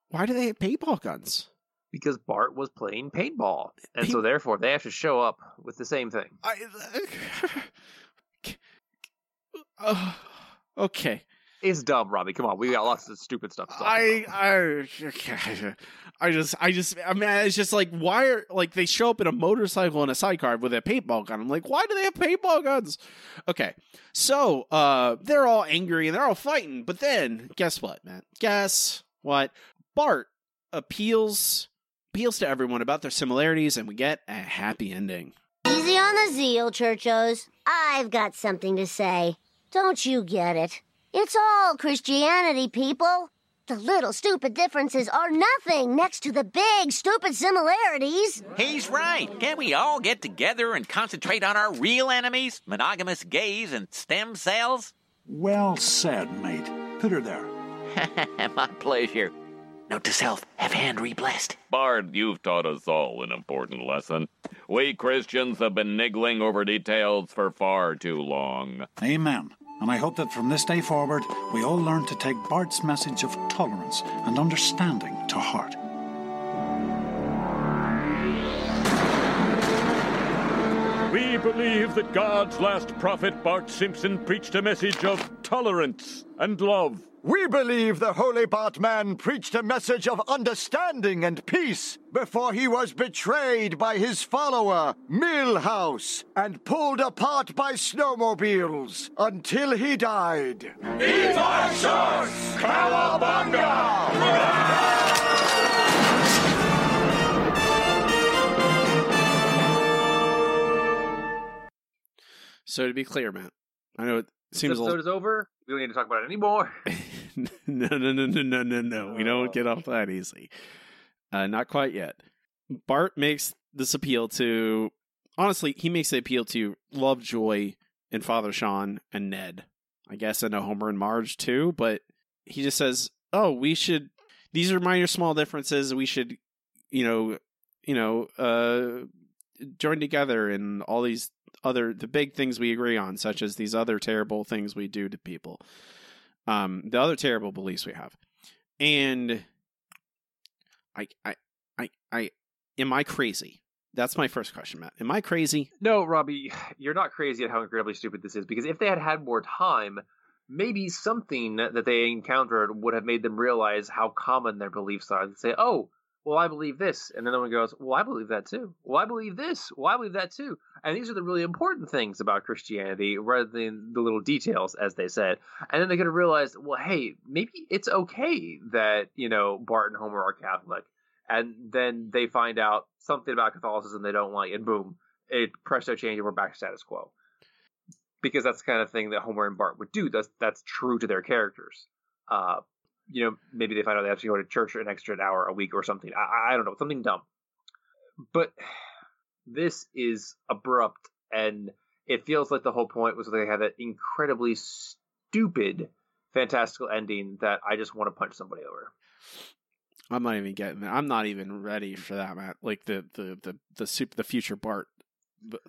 why do they have paintball guns? Because Bart was playing paintball, and so therefore they have to show up with the same thing. I, uh, <sighs> okay. It's dumb, Robbie. Come on, we got lots of stupid stuff. I I I just I just I mean it's just like why are like they show up in a motorcycle and a sidecar with a paintball gun. I'm like, why do they have paintball guns? Okay. So uh they're all angry and they're all fighting, but then guess what, man? Guess what? Bart appeals appeals to everyone about their similarities and we get a happy ending. Easy on the zeal, Churchos. I've got something to say. Don't you get it? It's all Christianity, people. The little stupid differences are nothing next to the big stupid similarities. He's right. Can't we all get together and concentrate on our real enemies? Monogamous gays and stem cells? Well said, mate. Put her there. <laughs> My pleasure. Note to self, have hand re-blessed. Bart, you've taught us all an important lesson. We Christians have been niggling over details for far too long. Amen. And I hope that from this day forward, we all learn to take Bart's message of tolerance and understanding to heart. We believe that God's last prophet, Bart Simpson, preached a message of tolerance and love. We believe the Holy Bartman preached a message of understanding and peace before he was betrayed by his follower, Milhouse, and pulled apart by snowmobiles until he died. Eat our shorts! So to be clear, Matt, I know it This seems a episode little is over. We don't need to talk about it anymore. <laughs> no, no, no, no, no, no, no. We don't get off that easy. Uh, not quite yet. Bart makes this appeal to, honestly, he makes the appeal to Lovejoy and Father Sean and Ned. I guess I know Homer and Marge too, but he just says, "Oh, we should. These are minor, small differences. We should, you know, you know, uh, join together in all these other the big things we agree on, such as these other terrible things we do to people." um, the other terrible beliefs we have. And I, I, I, I, am I crazy? That's my first question, Matt. Am I crazy? No, Robbie, <sighs> you're not crazy at how incredibly stupid this is because if they had had more time, maybe something that they encountered would have made them realize how common their beliefs are. They say, "Oh, well, I believe this," and then the one goes, "Well, I believe that too." Well, I believe this. Well, I believe that too. And these are the really important things about Christianity, rather than the little details, as they said. And then they could have realized, well, hey, maybe it's okay that you know Bart and Homer are Catholic, and then they find out something about Catholicism they don't like, and boom, it presto change, and we're back to status quo. Because that's the kind of thing that Homer and Bart would do. That's that's true to their characters. Uh, you know, maybe they find out they have to go to church an extra hour a week or something. I, I don't know, something dumb. But this is abrupt, and it feels like the whole point was that they had that incredibly stupid, fantastical ending that I just want to punch somebody over. I'm not even getting that. I'm not even ready for that, Matt. Like the the the the super the future Bart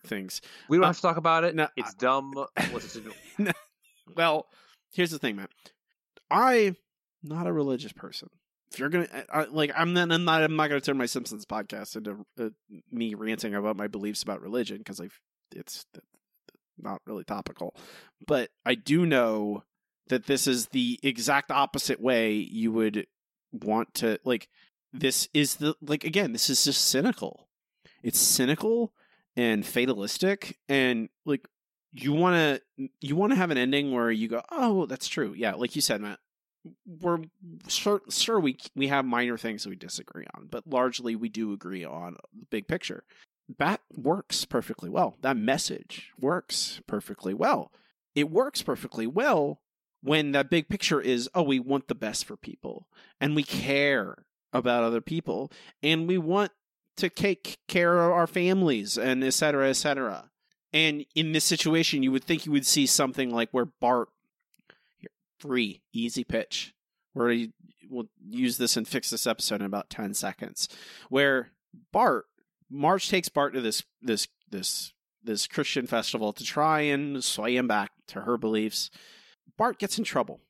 things. We don't Uh, have to talk about it. no, it's dumb. <laughs> What's it? <laughs> well, here's the thing, man. I'm not a religious person. If you're gonna I, like, I'm not, I'm not, I'm not gonna turn my Simpsons podcast into uh, me ranting about my beliefs about religion because I've it's not really topical. But I do know that this is the exact opposite way you would want to like. This is the like again. This is just cynical. It's cynical and fatalistic and like you want to you want to have an ending where you go oh that's true yeah like you said matt we're sure, sure we we have minor things we disagree on, but largely we do agree on the big picture. That works perfectly well. That message works perfectly well. It works perfectly well when that big picture is, oh, we want the best for people and we care about other people and we want to take care of our families and et cetera, et cetera. And in this situation, you would think you would see something like where Bart, free, easy pitch, where he will use this and fix this episode in about 10 seconds, where Bart, Marge takes Bart to this, this, this, this Christian festival to try and sway him back to her beliefs. Bart gets in trouble.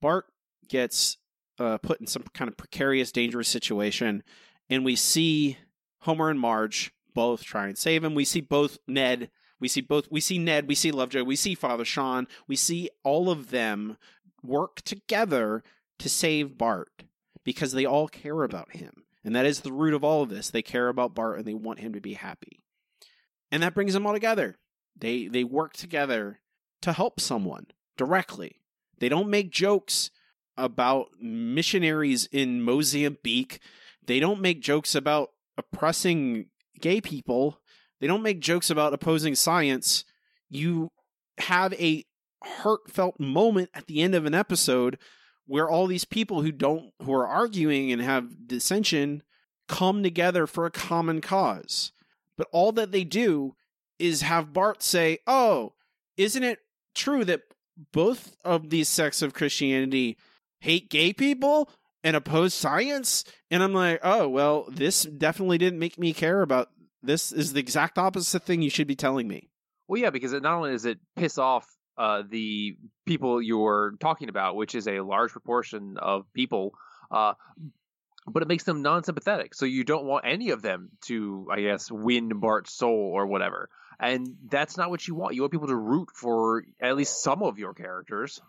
Bart gets uh, put in some kind of precarious, dangerous situation, and we see Homer and Marge both try and save him. We see both Ned we see both we see Ned, we see Lovejoy, we see Father Sean, we see all of them work together to save Bart because they all care about him. And that is the root of all of this. They care about Bart and they want him to be happy. And that brings them all together. They they work together to help someone directly. They don't make jokes about missionaries in Mozambique. They don't make jokes about oppressing gay people they don't make jokes about opposing science. You have a heartfelt moment at the end of an episode where all these people who don't who are arguing and have dissension come together for a common cause. But all that they do is have Bart say, "Oh, isn't it true that both of these sects of Christianity hate gay people and oppose science?" And I'm like, "Oh, well, this definitely didn't make me care about this is the exact opposite thing you should be telling me. Well, yeah, because it not only does it piss off uh, the people you're talking about, which is a large proportion of people, uh, but it makes them non-sympathetic. So you don't want any of them to, I guess, win Bart's soul or whatever. And that's not what you want. You want people to root for at least some of your characters.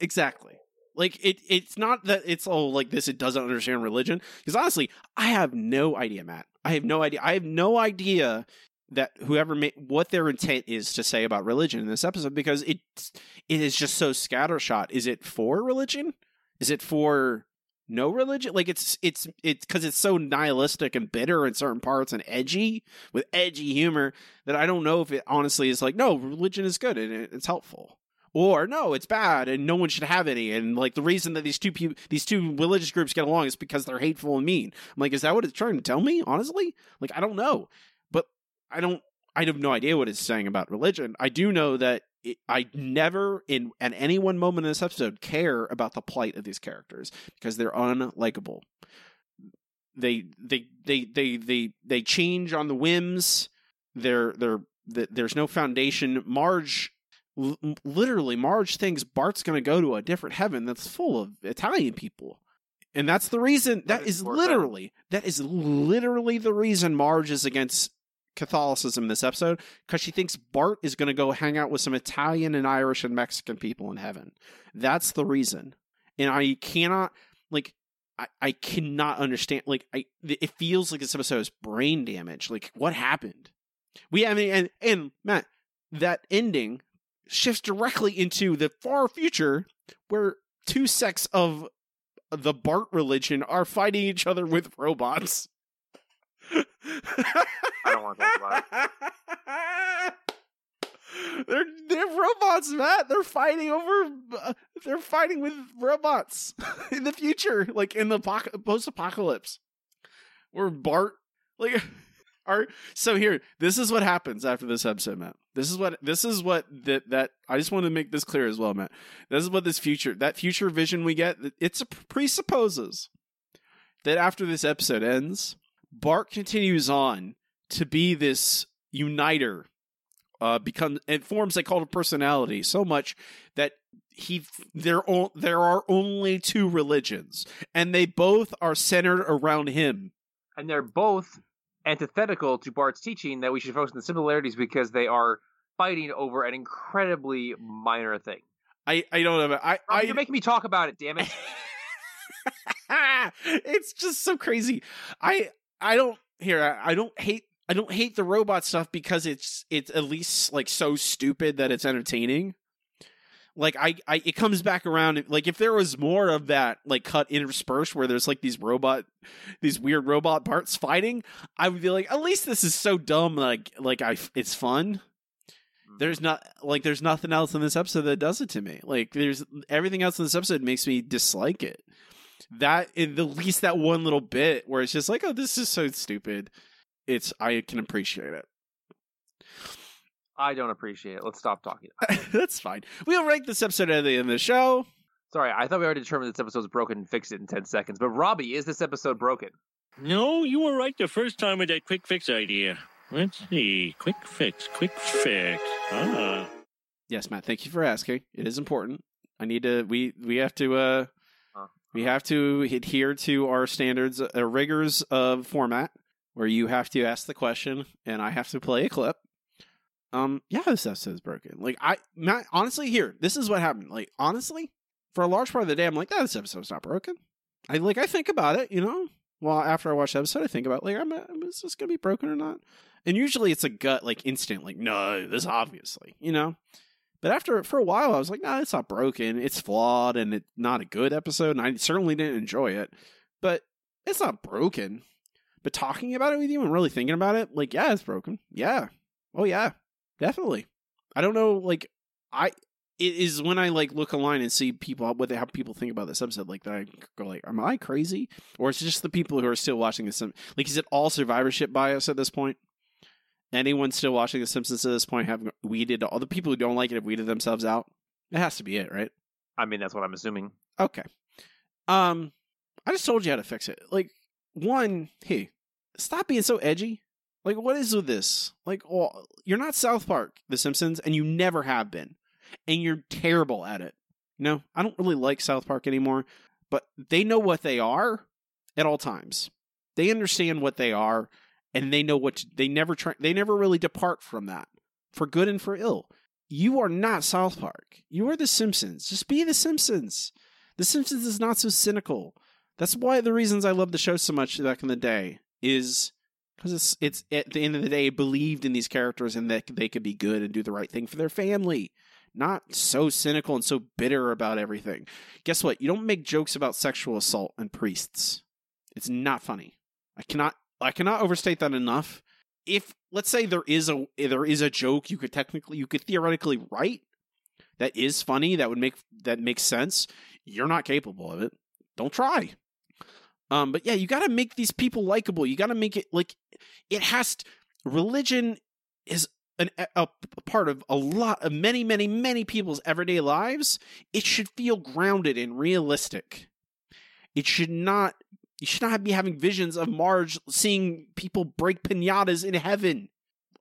Exactly. Like it, it's not that it's all like this. It doesn't understand religion. Because honestly, I have no idea, Matt. I have no idea. I have no idea that whoever made what their intent is to say about religion in this episode because it it is just so scattershot. Is it for religion? Is it for no religion? Like it's it's it's because it's so nihilistic and bitter in certain parts and edgy with edgy humor that I don't know if it honestly is like no religion is good and it's helpful or no, it's bad and no one should have any. And like the reason that these two people, these two religious groups get along is because they're hateful and mean. I'm like, is that what it's trying to tell me? Honestly, like I don't know, I don't. I have no idea what it's saying about religion. I do know that it, I never, in at any one moment in this episode, care about the plight of these characters because they're unlikable. They they they they they they change on the whims. They're they're there's no foundation. Marge literally Marge thinks Bart's going to go to a different heaven that's full of Italian people. And that's the reason that is literally that is literally the reason Marge is against Catholicism this episode because she thinks Bart is going to go hang out with some Italian and Irish and Mexican people in heaven. That's the reason. And I cannot like I, I cannot understand like I it feels like this episode is brain damage. Like what happened? We have and and Matt that ending shifts directly into the far future where two sects of the Bart religion are fighting each other with robots. I don't want to talk about it. <laughs> They're they're robots, Matt. They're fighting over. Uh, they're fighting with robots <laughs> in the future, like in the post apocalypse, where Bart like <laughs> are so here. This is what happens after this episode, Matt. This is what this is what that that I just want to make this clear as well, Matt. This is what this future that future vision we get. It presupposes that after this episode ends, Bart continues on to be this uniter, uh, become it forms a cult of personality so much that he there there are only two religions, and they both are centered around him, and they're both antithetical to Bart's teaching that we should focus on the similarities because they are fighting over an incredibly minor thing. I, I don't know. I, I you're making me talk about it. Damn it! <laughs> it's just so crazy. I I don't here. I, I don't hate. I don't hate the robot stuff because it's it's at least like so stupid that it's entertaining. like I, I it comes back around like if there was more of that like cut interspersed where there's like these robot these weird robot parts fighting i would be like at least this is so dumb like like i it's fun mm. there's not like there's nothing else in this episode that does it to me like there's everything else in this episode makes me dislike it that in the least that one little bit where it's just like oh this is so stupid it's i can appreciate it I don't appreciate it. Let's stop talking. <laughs> That's fine. We'll rank this episode at the end of the show. Sorry, I thought we already determined this episode was broken and fixed it in 10 seconds. But Robbie, is this episode broken? No, you were right the first time with that quick fix idea. Let's see. Quick fix, quick fix. Ah. Yes, Matt, thank you for asking. It is important. I need to we we have to uh we have to adhere to our standards, uh, rigors of format where you have to ask the question and I have to play a clip. Um, yeah, this episode's broken. Like I, Matt, honestly, here, this is what happened. Like honestly, for a large part of the day, I'm like, oh, this episode's not broken. I like, I think about it, you know. Well, after I watch the episode, I think about like, I'm, is this gonna be broken or not? And usually, it's a gut like instant, like, no, this obviously, you know. But after for a while, I was like, no, it's not broken. It's flawed and it's not a good episode. And I certainly didn't enjoy it, but it's not broken. But talking about it with you and really thinking about it, like, yeah, it's broken. Yeah. Oh yeah, definitely. I don't know, like, I it is when I like look online and see people what they how people think about this episode like that. I go like, am I crazy, or it's just the people who are still watching this? Like, is it all survivorship bias at this point? Anyone still watching The Simpsons at this point have weeded all the people who don't like it have weeded themselves out? It has to be it, right? I mean, that's what I'm assuming. Okay. Um, I just told you how to fix it. Like, one, hey, stop being so edgy. Like, what is with this? Like, well, you're not South Park, The Simpsons, and you never have been, and you're terrible at it. You know, I don't really like South Park anymore, but they know what they are at all times. They understand what they are, and they know what to, they never try. They never really depart from that, for good and for ill. You are not South Park. You are The Simpsons. Just be The Simpsons. The Simpsons is not so cynical. That's why the reasons I love the show so much back in the day is because it's it's at the end of the day believed in these characters and that they could be good and do the right thing for their family not so cynical and so bitter about everything guess what you don't make jokes about sexual assault and priests it's not funny i cannot i cannot overstate that enough if let's say there is a there is a joke you could technically you could theoretically write that is funny that would make that makes sense you're not capable of it don't try um, but yeah, you got to make these people likable. You got to make it like it has. To, religion is an, a, a part of a lot of many, many, many people's everyday lives. It should feel grounded and realistic. It should not. You should not be having visions of Marge seeing people break pinatas in heaven.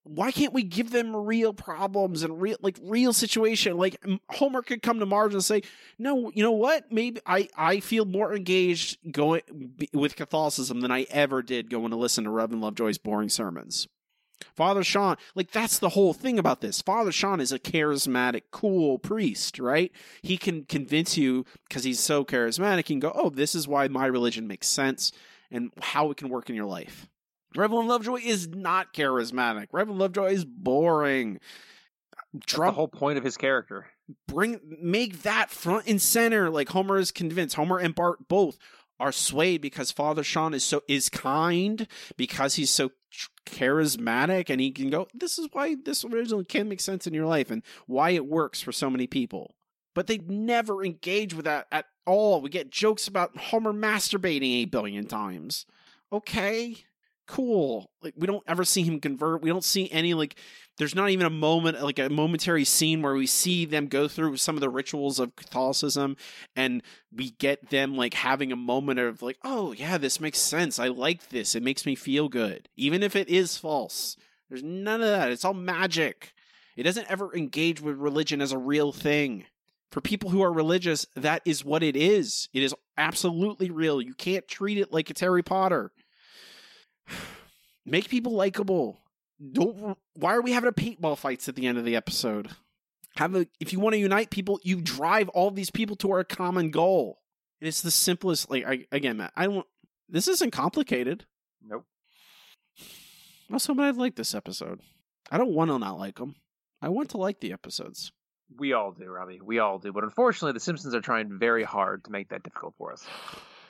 Why can't we give them real problems and real like real situation? Like homer could come to marge and say no you know what? Maybe i i feel more engaged going with catholicism than i ever did going to listen to reverend lovejoy's boring sermons father sean like that's the whole thing about this father sean is a charismatic cool priest right he can convince you because he's so charismatic he can go oh this is why my religion makes sense and how it can work in your life Reverend Lovejoy is not charismatic. Reverend Lovejoy is boring. Trump, the whole point of his character. Bring make that front and center. Like Homer is convinced. Homer and Bart both are swayed because Father Sean is so is kind because he's so charismatic and he can go. This is why this originally can make sense in your life and why it works for so many people. But they never engage with that at all. We get jokes about Homer masturbating eight billion times. Okay, cool. Like we don't ever see him convert. We don't see any like there's not even a moment like a momentary scene where we see them go through some of the rituals of Catholicism and we get them like having a moment of like, "Oh, yeah, this makes sense. I like this. It makes me feel good." Even if it is false. There's none of that. It's all magic. It doesn't ever engage with religion as a real thing. For people who are religious, that is what it is. It is absolutely real. You can't treat it like it's Harry Potter. Make people likable. Don't. Why are we having a paintball fights at the end of the episode? Have a. If you want to unite people, you drive all these people to our common goal. It's the simplest. Like I, again, Matt, I don't. This isn't complicated. Nope. Also, but I like this episode. I don't want to not like them. I want to like the episodes. We all do, Robbie. We all do. But unfortunately, The Simpsons are trying very hard to make that difficult for us.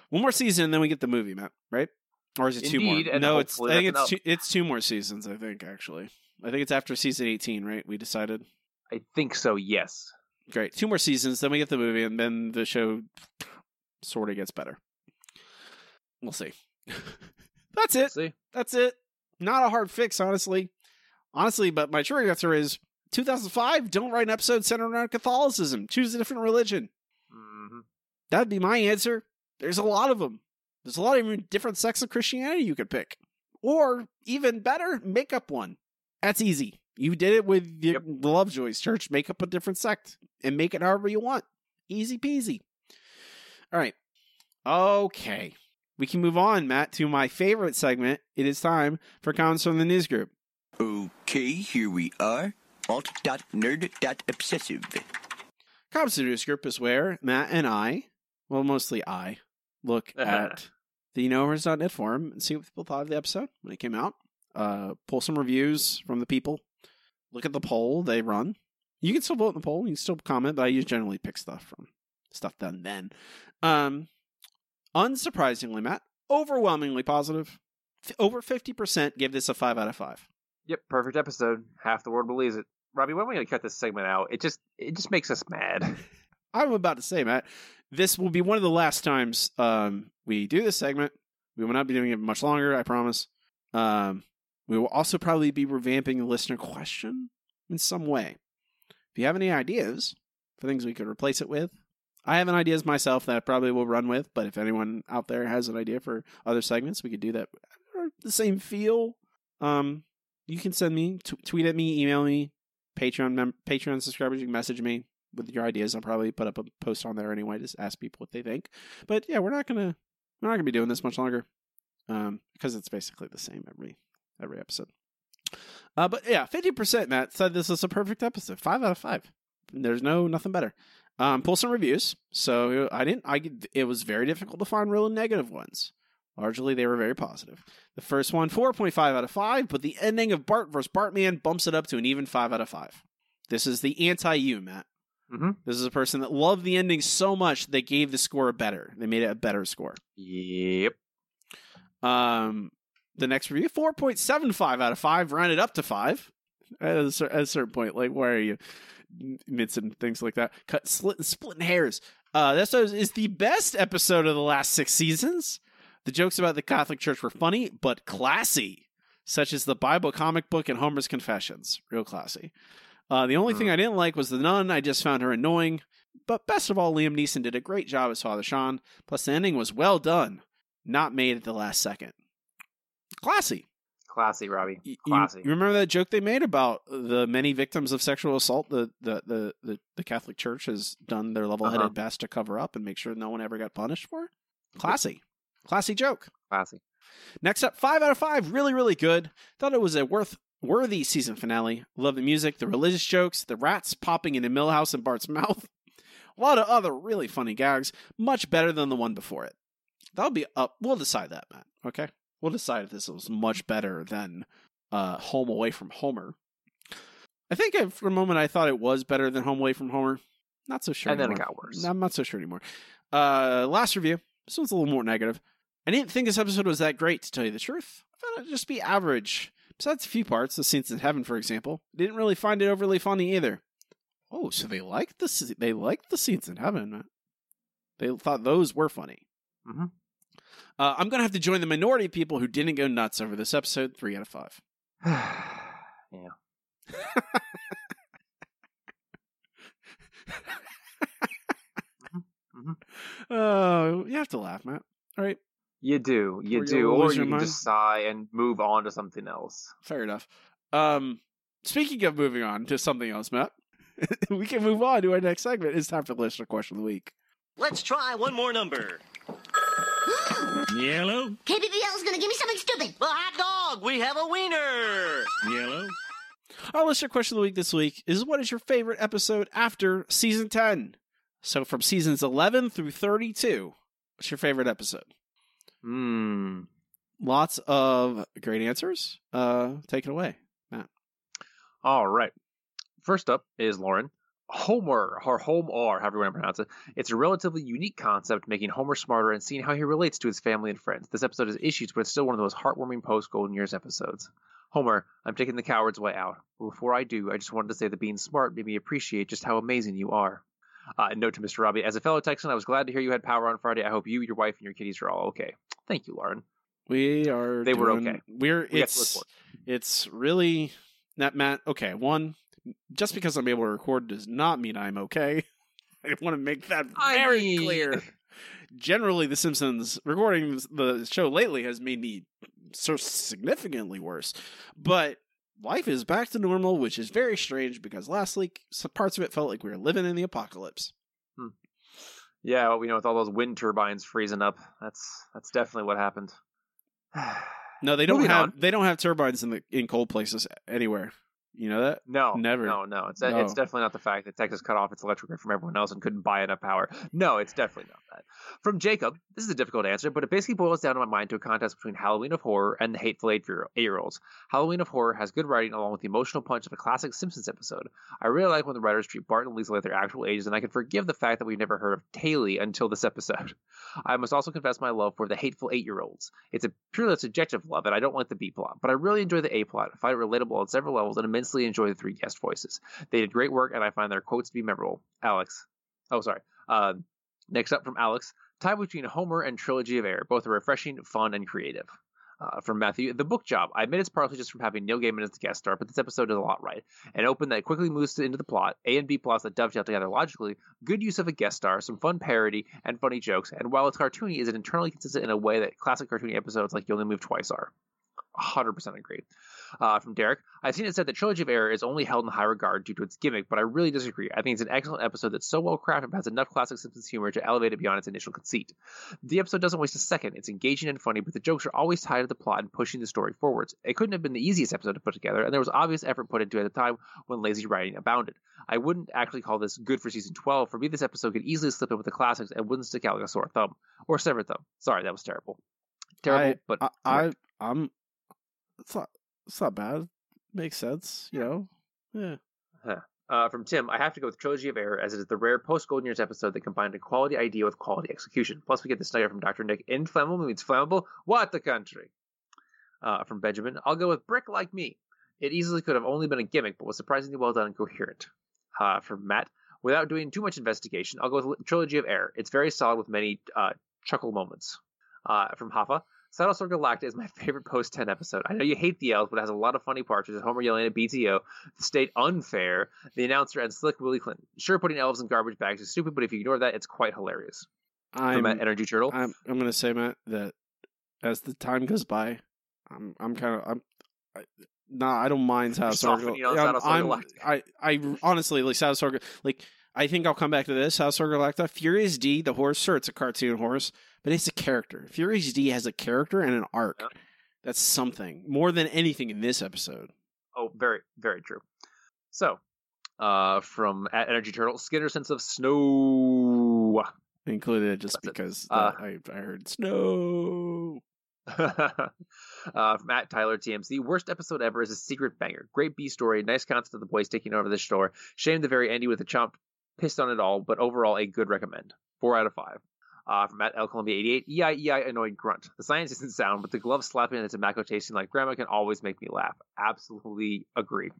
One more season, and then we get the movie, Matt. Right? Or is it two more? No, it's. I think it's two, it's two more seasons. I think actually. I think it's after season eighteen, right? We decided. I think so. Yes. Great. Two more seasons, then we get the movie, and then the show sort of gets better. We'll see. <laughs> That's it. See? That's it. Not a hard fix, honestly. Honestly, but my true answer is 2005. Don't write an episode centered around Catholicism. Choose a different religion. Mm-hmm. That'd be my answer. There's a lot of them. There's a lot of different sects of Christianity you could pick. Or even better, make up one. That's easy. You did it with the, the Lovejoy's church. Make up a different sect and make it however you want. Easy peasy. All right. Okay. We can move on, Matt, to my favorite segment. It is time for comments from the news group. Okay, here we are. Alt.nerd.obsessive. Comments from the news group is where Matt and I, well, mostly I, look <laughs> at the NoHomers.net forum and see what people thought of the episode when it came out. Uh, pull some reviews from the people. Look at the poll they run. You can still vote in the poll. You can still comment, but I usually generally pick stuff from stuff done then. Um, unsurprisingly, Matt, overwhelmingly positive. F- over 50% gave this a 5 out of 5. Yep. Perfect episode. Half the world believes it. Robbie, when are we going to cut this segment out? It just it just makes us mad. <laughs> I'm about to say, Matt, this will be one of the last times um, we do this segment. We will not be doing it much longer, I promise. Um, we will also probably be revamping the listener question in some way. If you have any ideas for things we could replace it with, I have an ideas myself that I probably will run with, but if anyone out there has an idea for other segments, we could do that. The same feel. Um, you can send me, t- tweet at me, email me, Patreon mem- Patreon subscribers. You can message me with your ideas. I'll probably put up a post on there anyway, just ask people what they think. But yeah, we're not gonna we're not gonna be doing this much longer, um, because it's basically the same every every episode. Uh, but yeah, fifty percent. Matt said this is a perfect episode. Five out of five. There's no nothing better. Um, pull some reviews. So I didn't. I it was very difficult to find real negative ones. Largely, they were very positive. The first one, 4.5 out of 5, but the ending of Bart versus Bartman bumps it up to an even 5 out of 5. This is the anti you, Matt. Mm-hmm. This is a person that loved the ending so much they gave the score a better. They made it a better score. Yep. Um, the next review, 4.75 out of 5, rounded up to 5. At a, at a certain point, like, why are you mids and things like that? Cut, slit, splitting hairs. Uh, this is is the best episode of the last six seasons. The jokes about the Catholic Church were funny, but classy, such as the Bible comic book and Homer's Confessions. Real classy. Uh, the only thing I didn't like was the nun. I just found her annoying. But best of all, Liam Neeson did a great job as Father Sean. Plus, the ending was well done, not made at the last second. Classy. Classy, Robbie. You- Classy. You, remember that joke they made about the many victims of sexual assault the the the, the, the Catholic Church has done their level headed Uh-huh. best to cover up and make sure no one ever got punished for? Classy. Classy joke. Classy. Next up, five out of five. Really, really good. Thought it was a worth worthy season finale. Love the music, the religious jokes, the rats popping into Milhouse and Bart's <laughs> mouth. A lot of other really funny gags. Much better than the one before it. That'll be up. We'll decide that, Matt. Okay, we'll decide if this was much better than uh, Home Away from Homer. I think I, for a moment I thought it was better than Home Away from Homer. Not so sure. And then it got worse. I'm not so sure anymore. Uh, last review. This one's a little more negative. I didn't think this episode was that great, to tell you the truth. I found it just be average. Besides a few parts, the scenes in heaven, for example, didn't really find it overly funny either. Oh, so they liked the they liked the scenes in heaven. They thought those were funny. Mm-hmm. Uh, I'm gonna have to join the minority of people who didn't go nuts over this episode. Three out of five. <sighs> yeah. <laughs> Oh, you have to laugh, Matt. All right, You do. You Or do. Or you can just sigh and move on to something else. fair enough. Um, speaking of moving on to something else, Matt, <laughs> we can move on to our next segment. It's time for the listener question of the week. Let's try one more number. <gasps> Yellow. KBBL is gonna give me something stupid. Well, hot dog. We have a wiener. Yellow. Our listener question of the week this week is what is your favorite episode after season 10? So from seasons 11 through 32, what's your favorite episode? Hmm. Lots of great answers. Uh, take it away, Matt. All right. First up is Lauren. HOMR, or Home or however you want to pronounce it. It's a relatively unique concept, making Homer smarter and seeing how he relates to his family and friends. This episode has issues, but it's still one of the most heartwarming post Golden Years episodes. Homer, I'm taking the coward's way out. But before I do, I just wanted to say that being smart made me appreciate just how amazing you are. Uh, note to Mr. Robbie, as a fellow Texan, I was glad to hear you had power on Friday. I hope you, your wife, and your kitties are all okay. Thank you, Lauren. We are. They were okay. We're We it's it's really not Matt. Okay, one, just because I'm able to record does not mean I'm okay. <laughs> I want to make that I very mean- clear. Generally, The Simpsons recording the show lately has made me so significantly worse, but life is back to normal, which is very strange because last week some parts of it felt like we were living in the apocalypse. Hmm. Yeah, well, you know, with all those wind turbines freezing up, that's that's definitely what happened. <sighs> No, they don't Moving have on. they don't have turbines in the in cold places anywhere. You know that? No, Never. No, no, it's No. it's definitely not the fact that Texas cut off its electric grid from everyone else and couldn't buy enough power. No, it's definitely not that. From Jacob, this is a difficult answer, but it basically boils down in my mind to a contest between Halloween of Horror and the Hateful Eight year olds. Halloween of Horror has good writing along with the emotional punch of a classic Simpsons episode. I really like when the writers treat Bart and Lisa like their actual ages, and I can forgive the fact that we've never heard of Taylor until this episode. <laughs> I must also confess my love for the Hateful Eight year olds. It's a purely subjective love, and I don't like the B plot, but I really enjoy the A plot. I find it relatable on several levels and immensely enjoy the three guest voices. They did great work, and I find their quotes to be memorable. Alex. Oh, sorry. Uh, next up from Alex. Tie between HOMR and Trilogy of Error. Both are refreshing, fun, and creative. Uh, from Matthew, the book job. I admit it's partly just from having Neil Gaiman as the guest star, but this episode does a lot right. An open that quickly moves into the plot, A and B plots that dovetail together logically, good use of a guest star, some fun parody, and funny jokes. And while it's cartoony, is it internally consistent in a way that classic cartoony episodes like You Only Move Twice are? 100% agree. Uh, from Derek, I've seen it said that Trilogy of Error is only held in high regard due to its gimmick, but I really disagree. I think it's an excellent episode that's so well crafted but has enough classic Simpsons humor to elevate it beyond its initial conceit. The episode doesn't waste a second. It's engaging and funny, but the jokes are always tied to the plot and pushing the story forwards. It couldn't have been the easiest episode to put together, and there was obvious effort put into it at the time when lazy writing abounded. I wouldn't actually call this good for season 12. For me, this episode could easily slip in with the classics and wouldn't stick out like a sore thumb. Or severed thumb. Sorry, that was terrible. Terrible, I, but I, I I'm it's not it's not bad. Makes sense, you know. Yeah. Huh. Uh, from Tim, I have to go with Trilogy of Error as it is the rare post Golden Years episode that combined a quality idea with quality execution. Plus, we get the Snyder from Dr. Nick. Inflammable means flammable. What the country? Uh, from Benjamin, I'll go with Brick Like Me. It easily could have only been a gimmick, but was surprisingly well done and coherent. Uh, from Matt, without doing too much investigation, I'll go with Trilogy of Error. It's very solid with many uh, chuckle moments. Uh, from Hoffa, Saddlesore Galactica is my favorite post 10 episode. I know you hate the elves, but it has a lot of funny parts. There's Homer yelling at BTO, the state unfair, the announcer, and Slick Willie Clinton. Sure, putting elves in garbage bags is stupid, but if you ignore that, it's quite hilarious. I'm Matt Energy Turtle. I'm I'm gonna say Matt that as the time goes by, I'm I'm kind of I'm. I, Nah, I don't mind softening I'm- I'm- I I honestly like Gal- like I think I'll come back to this Saddlesore Galactica. Furious D, the horse, sure, it's a cartoon horse, but it's a character. Furious D has a character and an arc. That's something more than anything in this episode. Oh, very, very true. So, uh, from at Energy Turtle, Skinner's sense of snow. Included it just because Uh, I I heard snow. <laughs> uh, from at Tyler TMC, worst episode ever is a secret banger. Great B story, nice concept of the boys taking over the store. Shame the very ending with the chomp pissed on it all, but overall a good recommend. Four out of five. Uh, from at El Columbia 88, EI EI annoyed grunt. The science isn't sound, but the glove slapping and the tobacco tasting like grandma can always make me laugh. Absolutely agree.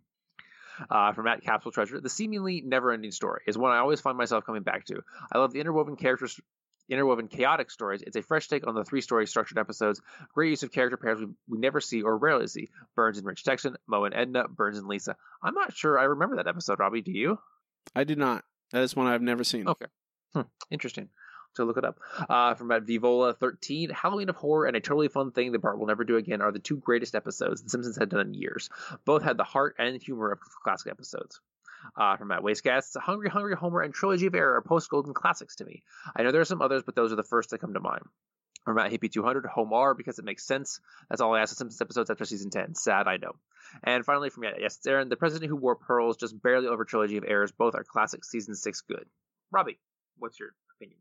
Uh, from at Capsule Treasure, the seemingly never-ending story is one I always find myself coming back to. I love the interwoven characters interwoven chaotic stories. It's a fresh take on the three story structured episodes. Great use of character pairs we, we never see or rarely see. Burns and Rich Texan, Moe and Edna, Burns and Lisa. I'm not sure I remember that episode, Robbie. Do you? I did not. That is one I've never seen. Okay. Hmm. Interesting. So look it up. Uh, from at Vivola 13, Halloween of Horror and a totally fun thing that Bart will never do again are the two greatest episodes The Simpsons had done in years. Both had the heart and humor of classic episodes. Uh, from Matt Wastecast, Hungry Hungry Homer and Trilogy of Error are post Golden classics to me. I know there are some others, but those are the first that come to mind. From Matt Hippie 200, HOMR because it makes sense. That's all I ask of Simpsons episodes after season 10. Sad, I know. And finally, from Yes, it's Aaron, The President Who Wore Pearls, just barely over Trilogy of Errors. Both are classic season 6 good. Robbie, what's your opinion?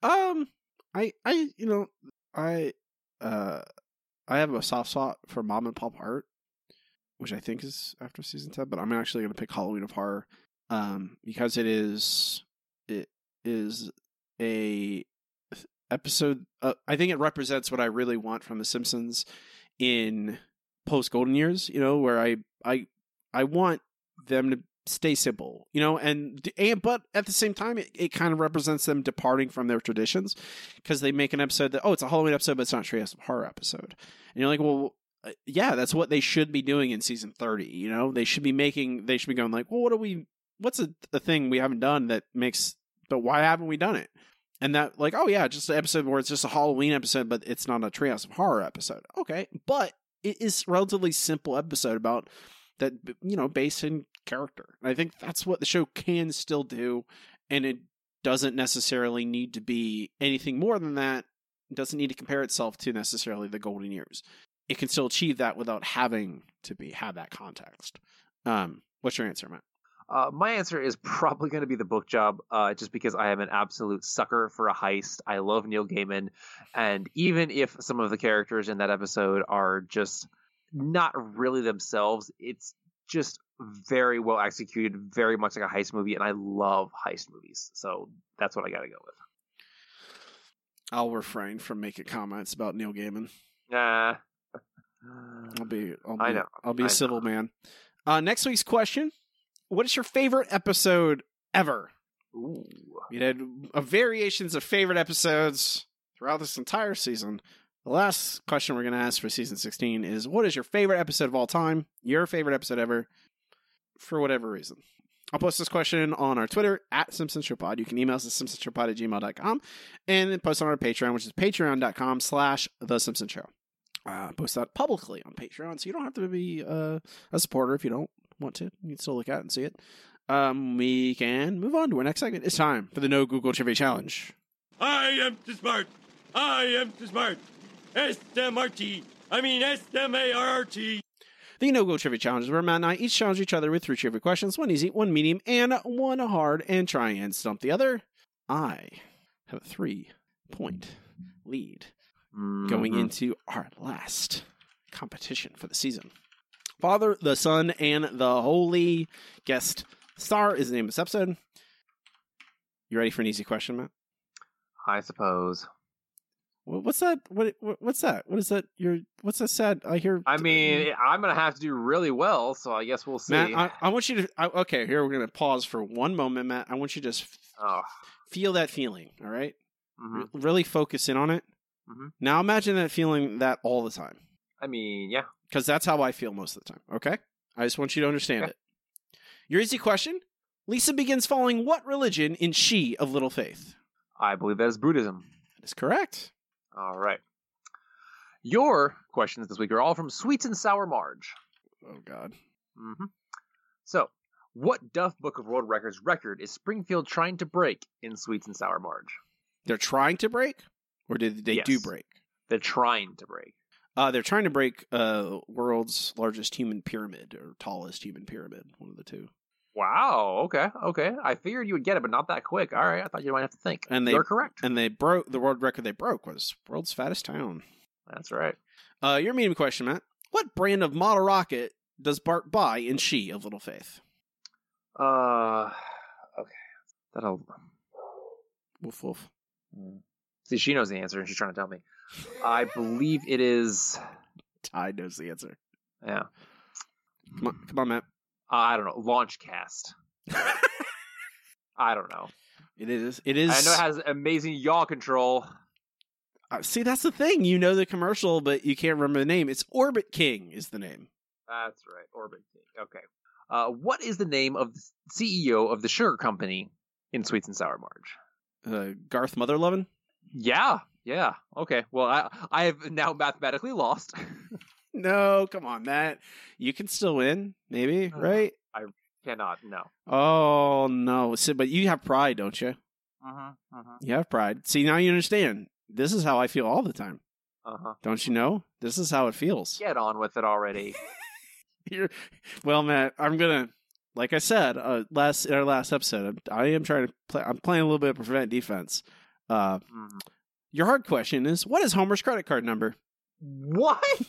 Um, I, I, you know, I, uh, I have a soft spot for Mom and Pop Art, which I think is after season ten. But I'm actually going to pick Halloween of Horror. um, because it is it is a episode. Uh, I think it represents what I really want from The Simpsons in post Golden years. You know, where I I I want them to stay simple. You know, and and but at the same time, it, it kind of represents them departing from their traditions because they make an episode that oh, it's a Halloween episode, but it's not a of Horror episode, and you're like, well. uh, Yeah, that's what they should be doing in season 30. You know, they should be making, they should be going like, well, what do we, what's a, a thing we haven't done that makes, but why haven't we done it? And that like oh yeah just an episode where it's just a halloween episode but it's not a treehouse of horror episode. Okay but it is relatively simple episode about that you know based in character. I think that's what the show can still do and it doesn't necessarily need to be anything more than that. It doesn't need to compare itself to necessarily the golden years. It can still achieve that without having to be have that context. Um what's your answer matt Uh, my answer is <laughs> probably going to be the book job, uh, just because I am an absolute sucker for a heist. I love Neil Gaiman, and even if some of the characters in that episode are just not really themselves, it's just very well executed, very much like a heist movie, and I love heist movies. So that's what I got to go with. i'll refrain from making comments about neil gaiman Nah. I'll be. I'll be, I know, I'll be I a civil man. Uh, next week's question: What is your favorite episode ever? Ooh. We uh, variations of favorite episodes throughout this entire season. The last question we're going to ask for season 16 is: What is your favorite episode of all time? Your favorite episode ever, for whatever reason. I'll post this question on our Twitter at Simpsons Show Pod. You can email us at simpsonshowpod at gmail.com and then post on our Patreon, which is patreon.com slash The Simpsons Show uh, post that publicly on Patreon, so you don't have to be uh, a supporter if you don't want to. You can still look at it and see it. Um, we can move on to our next segment. It's time for the No Google Trivia Challenge. I am too smart. I am too smart. S-M-R-T. I mean S-M-A-R-R-T. The No Google Trivia Challenge is where Matt and I each challenge each other with three trivia questions, one easy, one medium, and one hard, and try and stump the other. I have a three point lead going Mhm. into our last competition for the season. Father, the Son, and the Holy Guest Star is the name of this episode. You ready for an easy question, Matt? I suppose. What's that? What? what- What's that? What is that? You're. What's that? Sad. I hear. I mean, I'm gonna have to do really well, so I guess we'll see. Matt, I, I want you to. I, okay, here we're gonna pause for one moment, Matt. I want you to just oh. feel that feeling. All right? Mhm. R- really focus in on it. Mhm. Now imagine that feeling that all the time, I mean, yeah. Because that's how I feel most of the time. Okay, I just want you to understand Okay. it. Your easy question: Lisa begins following what religion in She of Little Faith? I believe that is Buddhism. That is correct. All right. Your questions this week are all from Sweets and Sour Marge. Oh God. Mm-hmm. So, what Duff Book of World Records record is Springfield trying to break in Sweets and Sour Marge? They're trying to break, or did they do break? They're trying to break. Uh, they're trying to break uh world's largest human pyramid or tallest human pyramid, one of the two. Wow. Okay. Okay. I figured you would get it, but not that quick. All right. I thought you might have to think. And they You're correct. And they broke the world record they broke was world's fattest town. That's right. Uh, your medium question, Matt. What brand of model rocket does Bart buy in She of Little Faith? Uh. Okay. That'll. Woof woof. See, she knows the answer, and she's trying to tell me. I believe it is. Ty knows the answer. Yeah. Come on, come on, Matt. I don't know. Launch cast. I don't know. It is. It is. I know it has amazing yaw control. Uh, see, that's the thing. You know the commercial, but you can't remember the name. It's Orbit King is the name. That's right. Orbit King. Okay. Uh, what is the name of the CEO of the sugar company in Sweets and Sour Marge? Uh, Garth Motherlovin. Yeah. Yeah. Okay. Well, I I have now mathematically lost. <laughs> No, come on, Matt. You can still win, maybe, right? I cannot. No. Oh no! So, but you have pride, don't you? Uh-huh. Uh-huh. You have pride. See, now you understand. This is how I feel all the time. Uh-huh. Don't you know? This is how it feels. Get on with it already. <laughs> You're, well, Matt, I'm gonna, like I said, uh, last in our last episode, I am trying to play. I'm playing a little bit of prevent defense. Uh, Mhm. Your hard question is, what is Homer's credit card number? What? <laughs>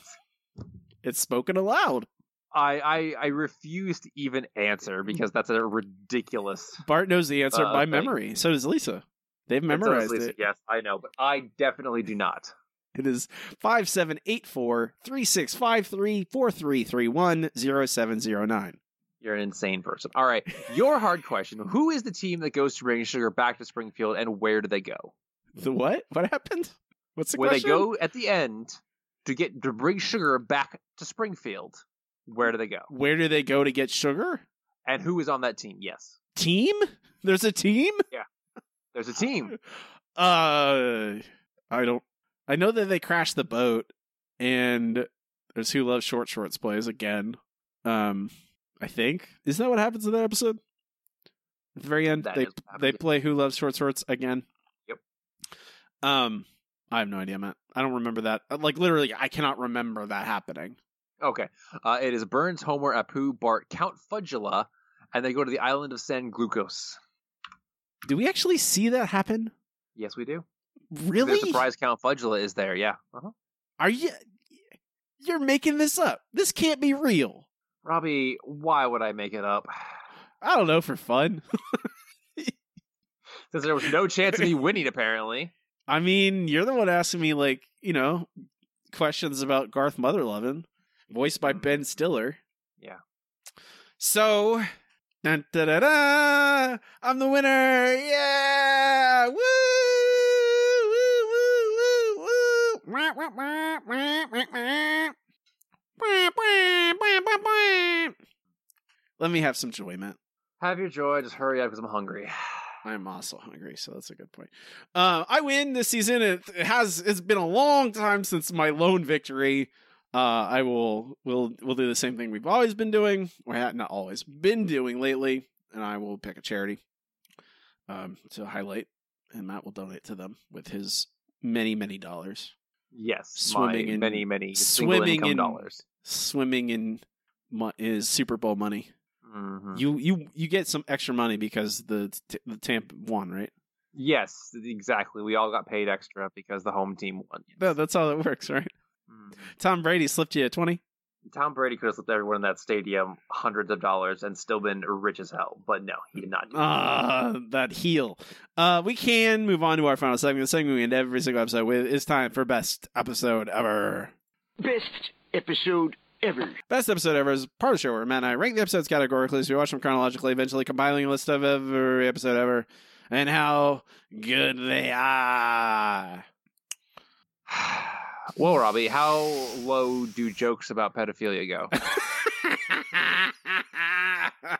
It's spoken aloud. I, I I refuse to even answer because that's a ridiculous. Bart knows the answer Uh, by thing. memory. So does Lisa. They've memorized Lisa, it. Yes, I know, but I definitely do not. It is 5784 3653 4331 0709. You're an insane person. All right, your hard question: Who is the team that goes to bring sugar back to Springfield, and where do they go? The what? What happened? What's the question? where question? they go at the end to get to bring sugar back to Springfield? Where do they go? Where do they go to get sugar? And who is on that team? Yes, Team? There's a team? yeah. There's a team. <laughs> Uh, I don't. I know that they crashed the boat, and there's Who Loves Short Shorts plays again. Um, I think isn't that what happens in that episode? At the very end, That they is what happens, they play Who Loves Short Shorts again. Yep. Um, I have no idea, Matt. I don't remember that. Uh, Like literally, I cannot remember that happening. Okay. Uh, it is Burns, Homer, Apu, Bart, Count Fudgula, and they go to the island of San Glucose. Do we actually see that happen? Yes, we do. Really? The surprise Count Fudgula is there. Yeah. Uh-huh. Are you? You're making this up. This can't be real. Robbie, why would I make it up? I don't know for fun. <laughs> Since there was no chance of me winning, apparently. I mean, you're the one asking me like, you know, questions about Garth Motherlovin, voiced by mm. Ben Stiller. Yeah. So, dun, da, da, da, I'm the winner. Yeah! Woo! Woo! Woo! Woo! Woo! <sighs> Let me have some joy, Matt. Have your joy. Just hurry up because I'm hungry. <sighs> I'm also hungry, so that's a good point. Uh, I win this season. It, has. It's been a long time since my lone victory. Uh, I will will will do the same thing we've always been doing, or not always been doing lately, and I will pick a charity um, to highlight, and Matt will donate to them with his many many dollars. Yes, Swimming in many many swimming in dollars. Swimming in mo- is Super Bowl money. Mhm. You you you get some extra money because the t- the Tampa won, right? Yes, exactly. We all got paid extra because the home team won. No, that's how it works, right? Tom Brady slipped you a twenty. Tom Brady could have slipped everyone in that stadium hundreds of dollars and still been rich as hell, but no, he did not. do that. Ah, that heel. Uh, we can move on to our final segment. The segment we end every single episode with. It's time for best episode ever. Best episode ever. Best episode ever is part of the show where Matt and I rank the episodes categorically, so we watch them chronologically, eventually compiling a list of every episode ever and how good they are. <sighs> Well, Robbie, how low do jokes about pedophilia go?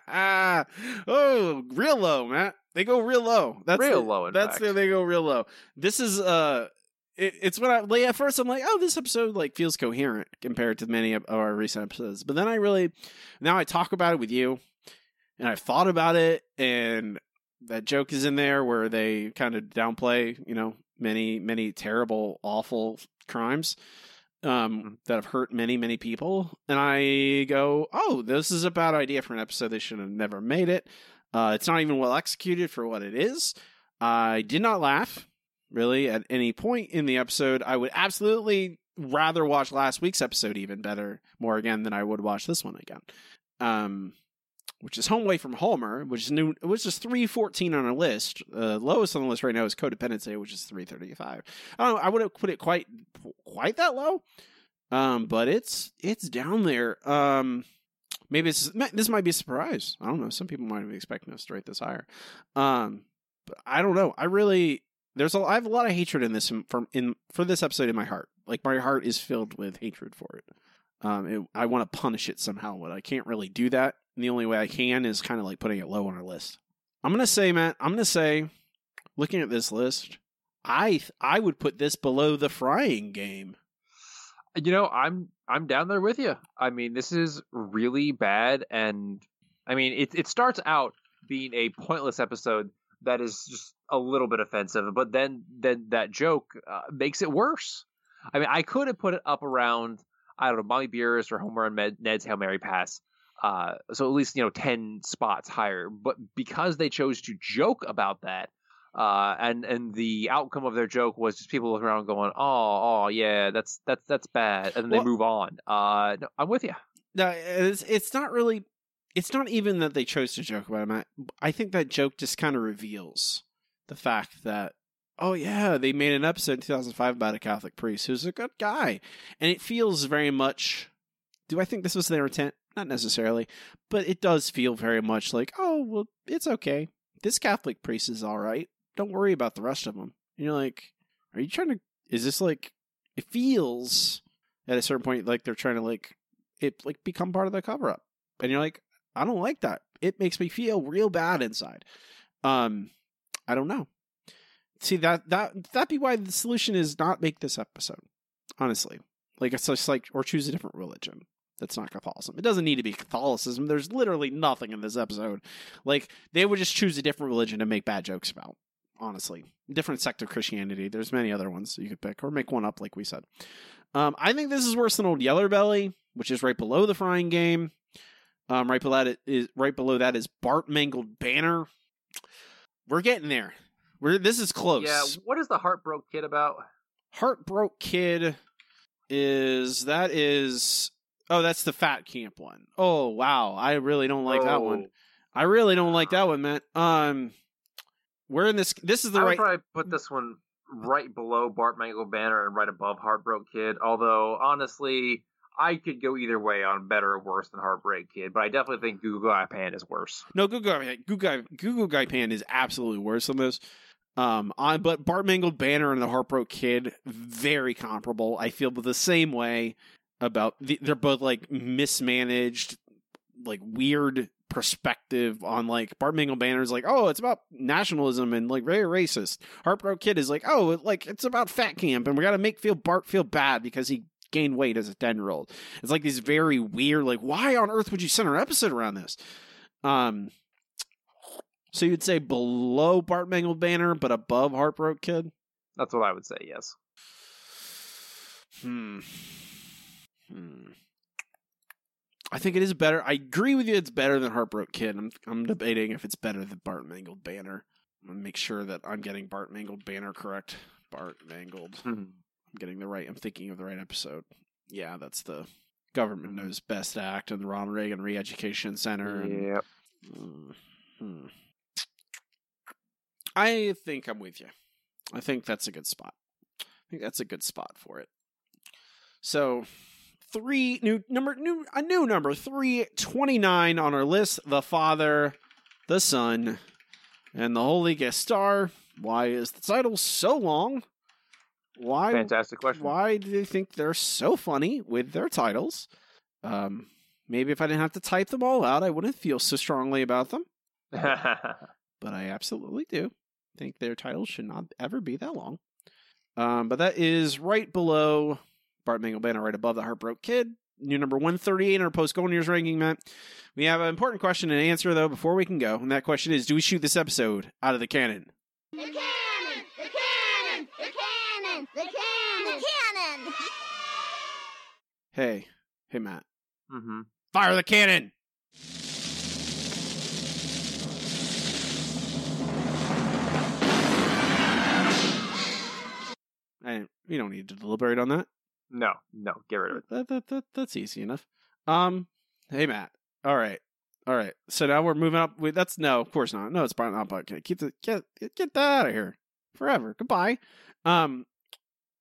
<laughs> oh, real low, Matt. They go real low. That's Real the- low, in that's fact. the, they go real low. This is uh, it, it's when I like at first I'm like, oh, this episode like feels coherent compared to many of our recent episodes. But then I really now I talk about it with you, and I've thought about it, and that joke is in there where they kind of downplay, you know, many many terrible, awful crimes um, that have hurt many, many people. And I go, oh, this is a bad idea for an episode. They should have never made it. Uh, it's not even well executed for what it is. I did not laugh, really, at any point in the episode. I would absolutely rather watch last week's episode even better, more again, than I would watch this one again. Um, which is Home Away from Homer, which is new, which is three fourteen on our list. Uh, lowest on the list right now is Codependency, which is three thirty five. I don't know, I wouldn't put it quite quite that low, um, but it's it's down there. Um, maybe it's this might be a surprise. I don't know. Some people might be expecting us to rate this higher. Um, but I don't know. I really there's a I have a lot of hatred in this from in for this episode in my heart. Like my heart is filled with hatred for it. Um, it, I want to punish it somehow, but I can't really do that. And the only way I can is kind of like putting it low on our list. I'm gonna say, Matt. I'm gonna say, looking at this list, I I would put this below the frying game. You know, I'm I'm down there with you. I mean, this is really bad, and I mean, it it starts out being a pointless episode that is just a little bit offensive, but then then that joke uh, makes it worse. I mean, I could have put it up around I don't know, Mommie Beerest or Homer and Med- Ned's Hail Mary pass. Uh, so at least you know ten spots higher. But because they chose to joke about that, uh, and and the outcome of their joke was just people looking around going, "Oh, oh, yeah, that's that's that's bad," and then Well- they move on. Uh, no, I'm with you. No, it's it's not really. It's not even that they chose to joke about him. I I think that joke just kind of reveals the fact that oh yeah, they made an episode in 2005 about a Catholic priest who's a good guy, and it feels very much. Do I think this was their intent? Not necessarily, but it does feel very much like oh well, it's okay. This Catholic priest is all right. Don't worry about the rest of them. And you're like, are you trying to? Is this like? It feels at a certain point like they're trying to like it like become part of the cover up, and you're like, I don't like that. It makes me feel real bad inside. Um, I don't know. See that that that be why the solution is not make this episode. Honestly, like it's just like or choose a different religion. That's not Catholicism. It doesn't need to be Catholicism. There's literally nothing in this episode. Like they would just choose a different religion to make bad jokes about. Honestly, different sect of Christianity. There's many other ones you could pick or make one up, like we said. Um, I think this is worse than Old Yeller Belly, which is right below the Frying Game. Um, right below that is right below that is Bart Mangled Banner. We're getting there. We're this is close. Yeah, what is the Heartbroke Kid about? Heartbroke Kid is that is oh that's the Fat Camp one. Oh wow, I really don't like oh. that one. I really don't like that one, man. Um, we're in this. This is the I right. probably put this one right below Bart Mangled Banner and right above Heartbroke Kid. Although honestly, I could go either way on better or worse than Heartbreak Kid, but I definitely think Goo Goo Gai Pan is worse. No, Google Guy, Google Guy, Goo Goo Gai Pan is absolutely worse than this. Um, I, but Bart Mangled Banner and the Heartbroke Kid very comparable. I feel the same way about the, they're both like mismanaged, like weird perspective on like Bart Mangled Banner is like, oh, it's about nationalism and like very racist. Heartbroke Kid is like, oh, like it's about fat camp and we got to make feel Bart feel bad because he gained weight as a 10 year old. It's like these very weird, like, why on earth would you center an episode around this? Um, so you'd say below Bart Mangled Banner, but above Heartbroke Kid? That's what I would say, yes. Hmm. Hmm. I think it is better. I agree with you. It's better than Heartbroke Kid. I'm I'm debating if it's better than Bart Mangled Banner. I'm gonna make sure that I'm getting Bart Mangled Banner correct. Bart Mangled. I'm getting the right. I'm thinking of the right episode. Yeah, that's the Government Mm-hmm. Knows Best Act and the Ronald Reagan Re-Education Center. and- Yep. Hmm. I think I'm with you. I think that's a good spot. I think that's a good spot for it. So, three new number new a new number three twenty nine on our list. The Father, the Son, and the Holy Guest Star. Why is the title so long? Why? Fantastic question. Why do they think they're so funny with their titles? Um, maybe if I didn't have to type them all out, I wouldn't feel so strongly about them. <laughs> but I absolutely do think their titles should not ever be that long. Um, but that is right below Bart Mangled Banner, right above the Heartbroke Kid. New number 138 in our post Golden Years ranking, Matt. We have an important question and answer, though, before we can go. And that question is Do we shoot this episode out of the cannon? The cannon! The cannon! The cannon! The cannon! The cannon! Hey, hey, Matt. mm-hmm. Fire the cannon! I, we don't need to deliberate on that. No, no, get rid of it. That, that, that that's easy enough. Um, hey Matt. All right, all right. So now we're moving up. Wait, that's no, of course not. No, it's probably not. But keep the get get that out of here forever. Goodbye. Um,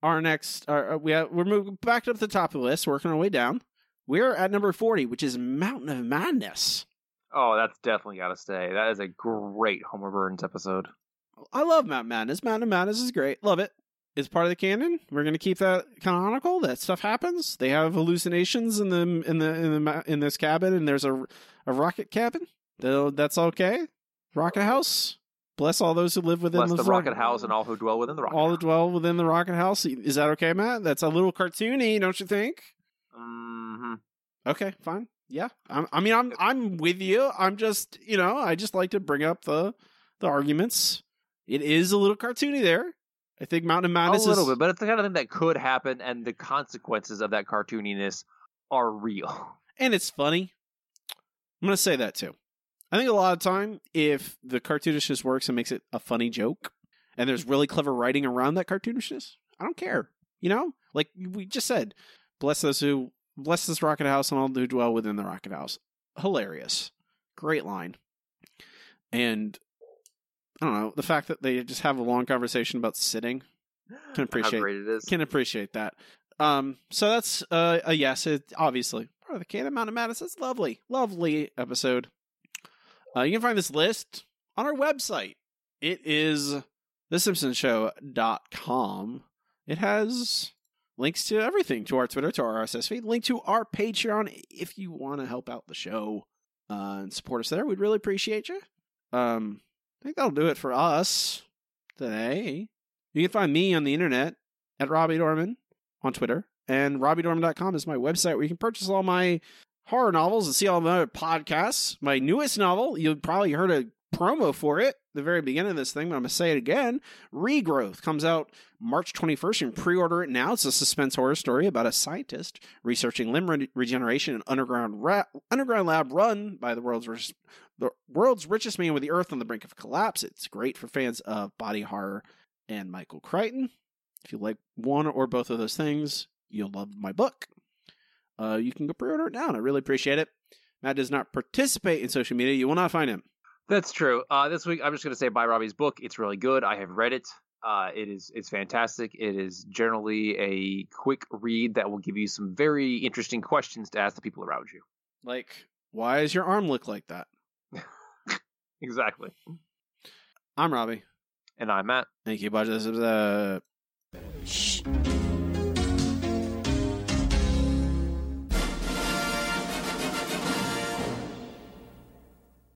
our next, our, uh, we have, we're moving back up to the top of the list, working our way down. We're at number forty, which is Mountain of Madness. Oh, that's definitely got to stay. That is a great Homer Burns episode. I love Mountain Madness. Mountain of Madness is great. Love it. It's part of the canon. We're going to keep that canonical. That stuff happens. They have hallucinations in the in the in the in this cabin, and there's a a rocket cabin. That's okay. Rocket house. Bless all those who live within Bless the those Rocket House and all who dwell within the Rocket all who dwell within the rocket house. Is that okay, Matt? That's a little cartoony, don't you think? Mm-hmm. Okay, fine. Yeah, I'm, I mean, I'm I'm with you. I'm just you know, I just like to bring up the the arguments. It is a little cartoony there. I think Mountain Madness a little is bit, but it's the kind of thing that could happen, and the consequences of that cartooniness are real. and it's funny. I'm gonna say that too. I think a lot of time, if the cartoonishness works and makes it a funny joke, and there's really clever writing around that cartoonishness, I don't care. You know, like we just said, bless those who Bless this rocket house and all who dwell within the rocket house. Hilarious. Great line. And I don't know, the fact that they just have a long conversation about sitting. Can appreciate great it is. Can appreciate that. Um, so that's uh, a yes, it obviously. Part of the Canon Mountain Madness. It's lovely. Lovely episode. Uh, you can find this list on our website. It is thesimpsonshow.com. It has links to everything to our Twitter, to our RSS feed, link to our Patreon if you want to help out the show uh, and support us there. We'd really appreciate you. Um, I think that'll do it for us today. You can find me on the internet at Robbie Dorman on Twitter, and robbiedorman.com is my website where you can purchase all my horror novels and see all my other podcasts. My newest novel, you probably heard a promo for it the very beginning of this thing, but I'm going to say it again. Regrowth comes out March 21st. You can pre order it now. It's a suspense horror story about a scientist researching limb re- regeneration in underground, ra- underground lab run by the world's, the world's richest man with the earth on the brink of collapse. It's great for fans of body horror and Michael Crichton. If you like one or both of those things, you'll love my book. Uh, you can go pre order it now, and I really appreciate it. Matt does not participate in social media. You will not find him. That's true. Uh, this week, I'm just going to say buy Robbie's book. It's really good. I have read it. Uh, it is it's fantastic. It is generally a quick read that will give you some very interesting questions to ask the people around you. Like, why does your arm look like that? <laughs> Exactly. I'm Robbie. And I'm Matt. Thank you, Budget. This is uh,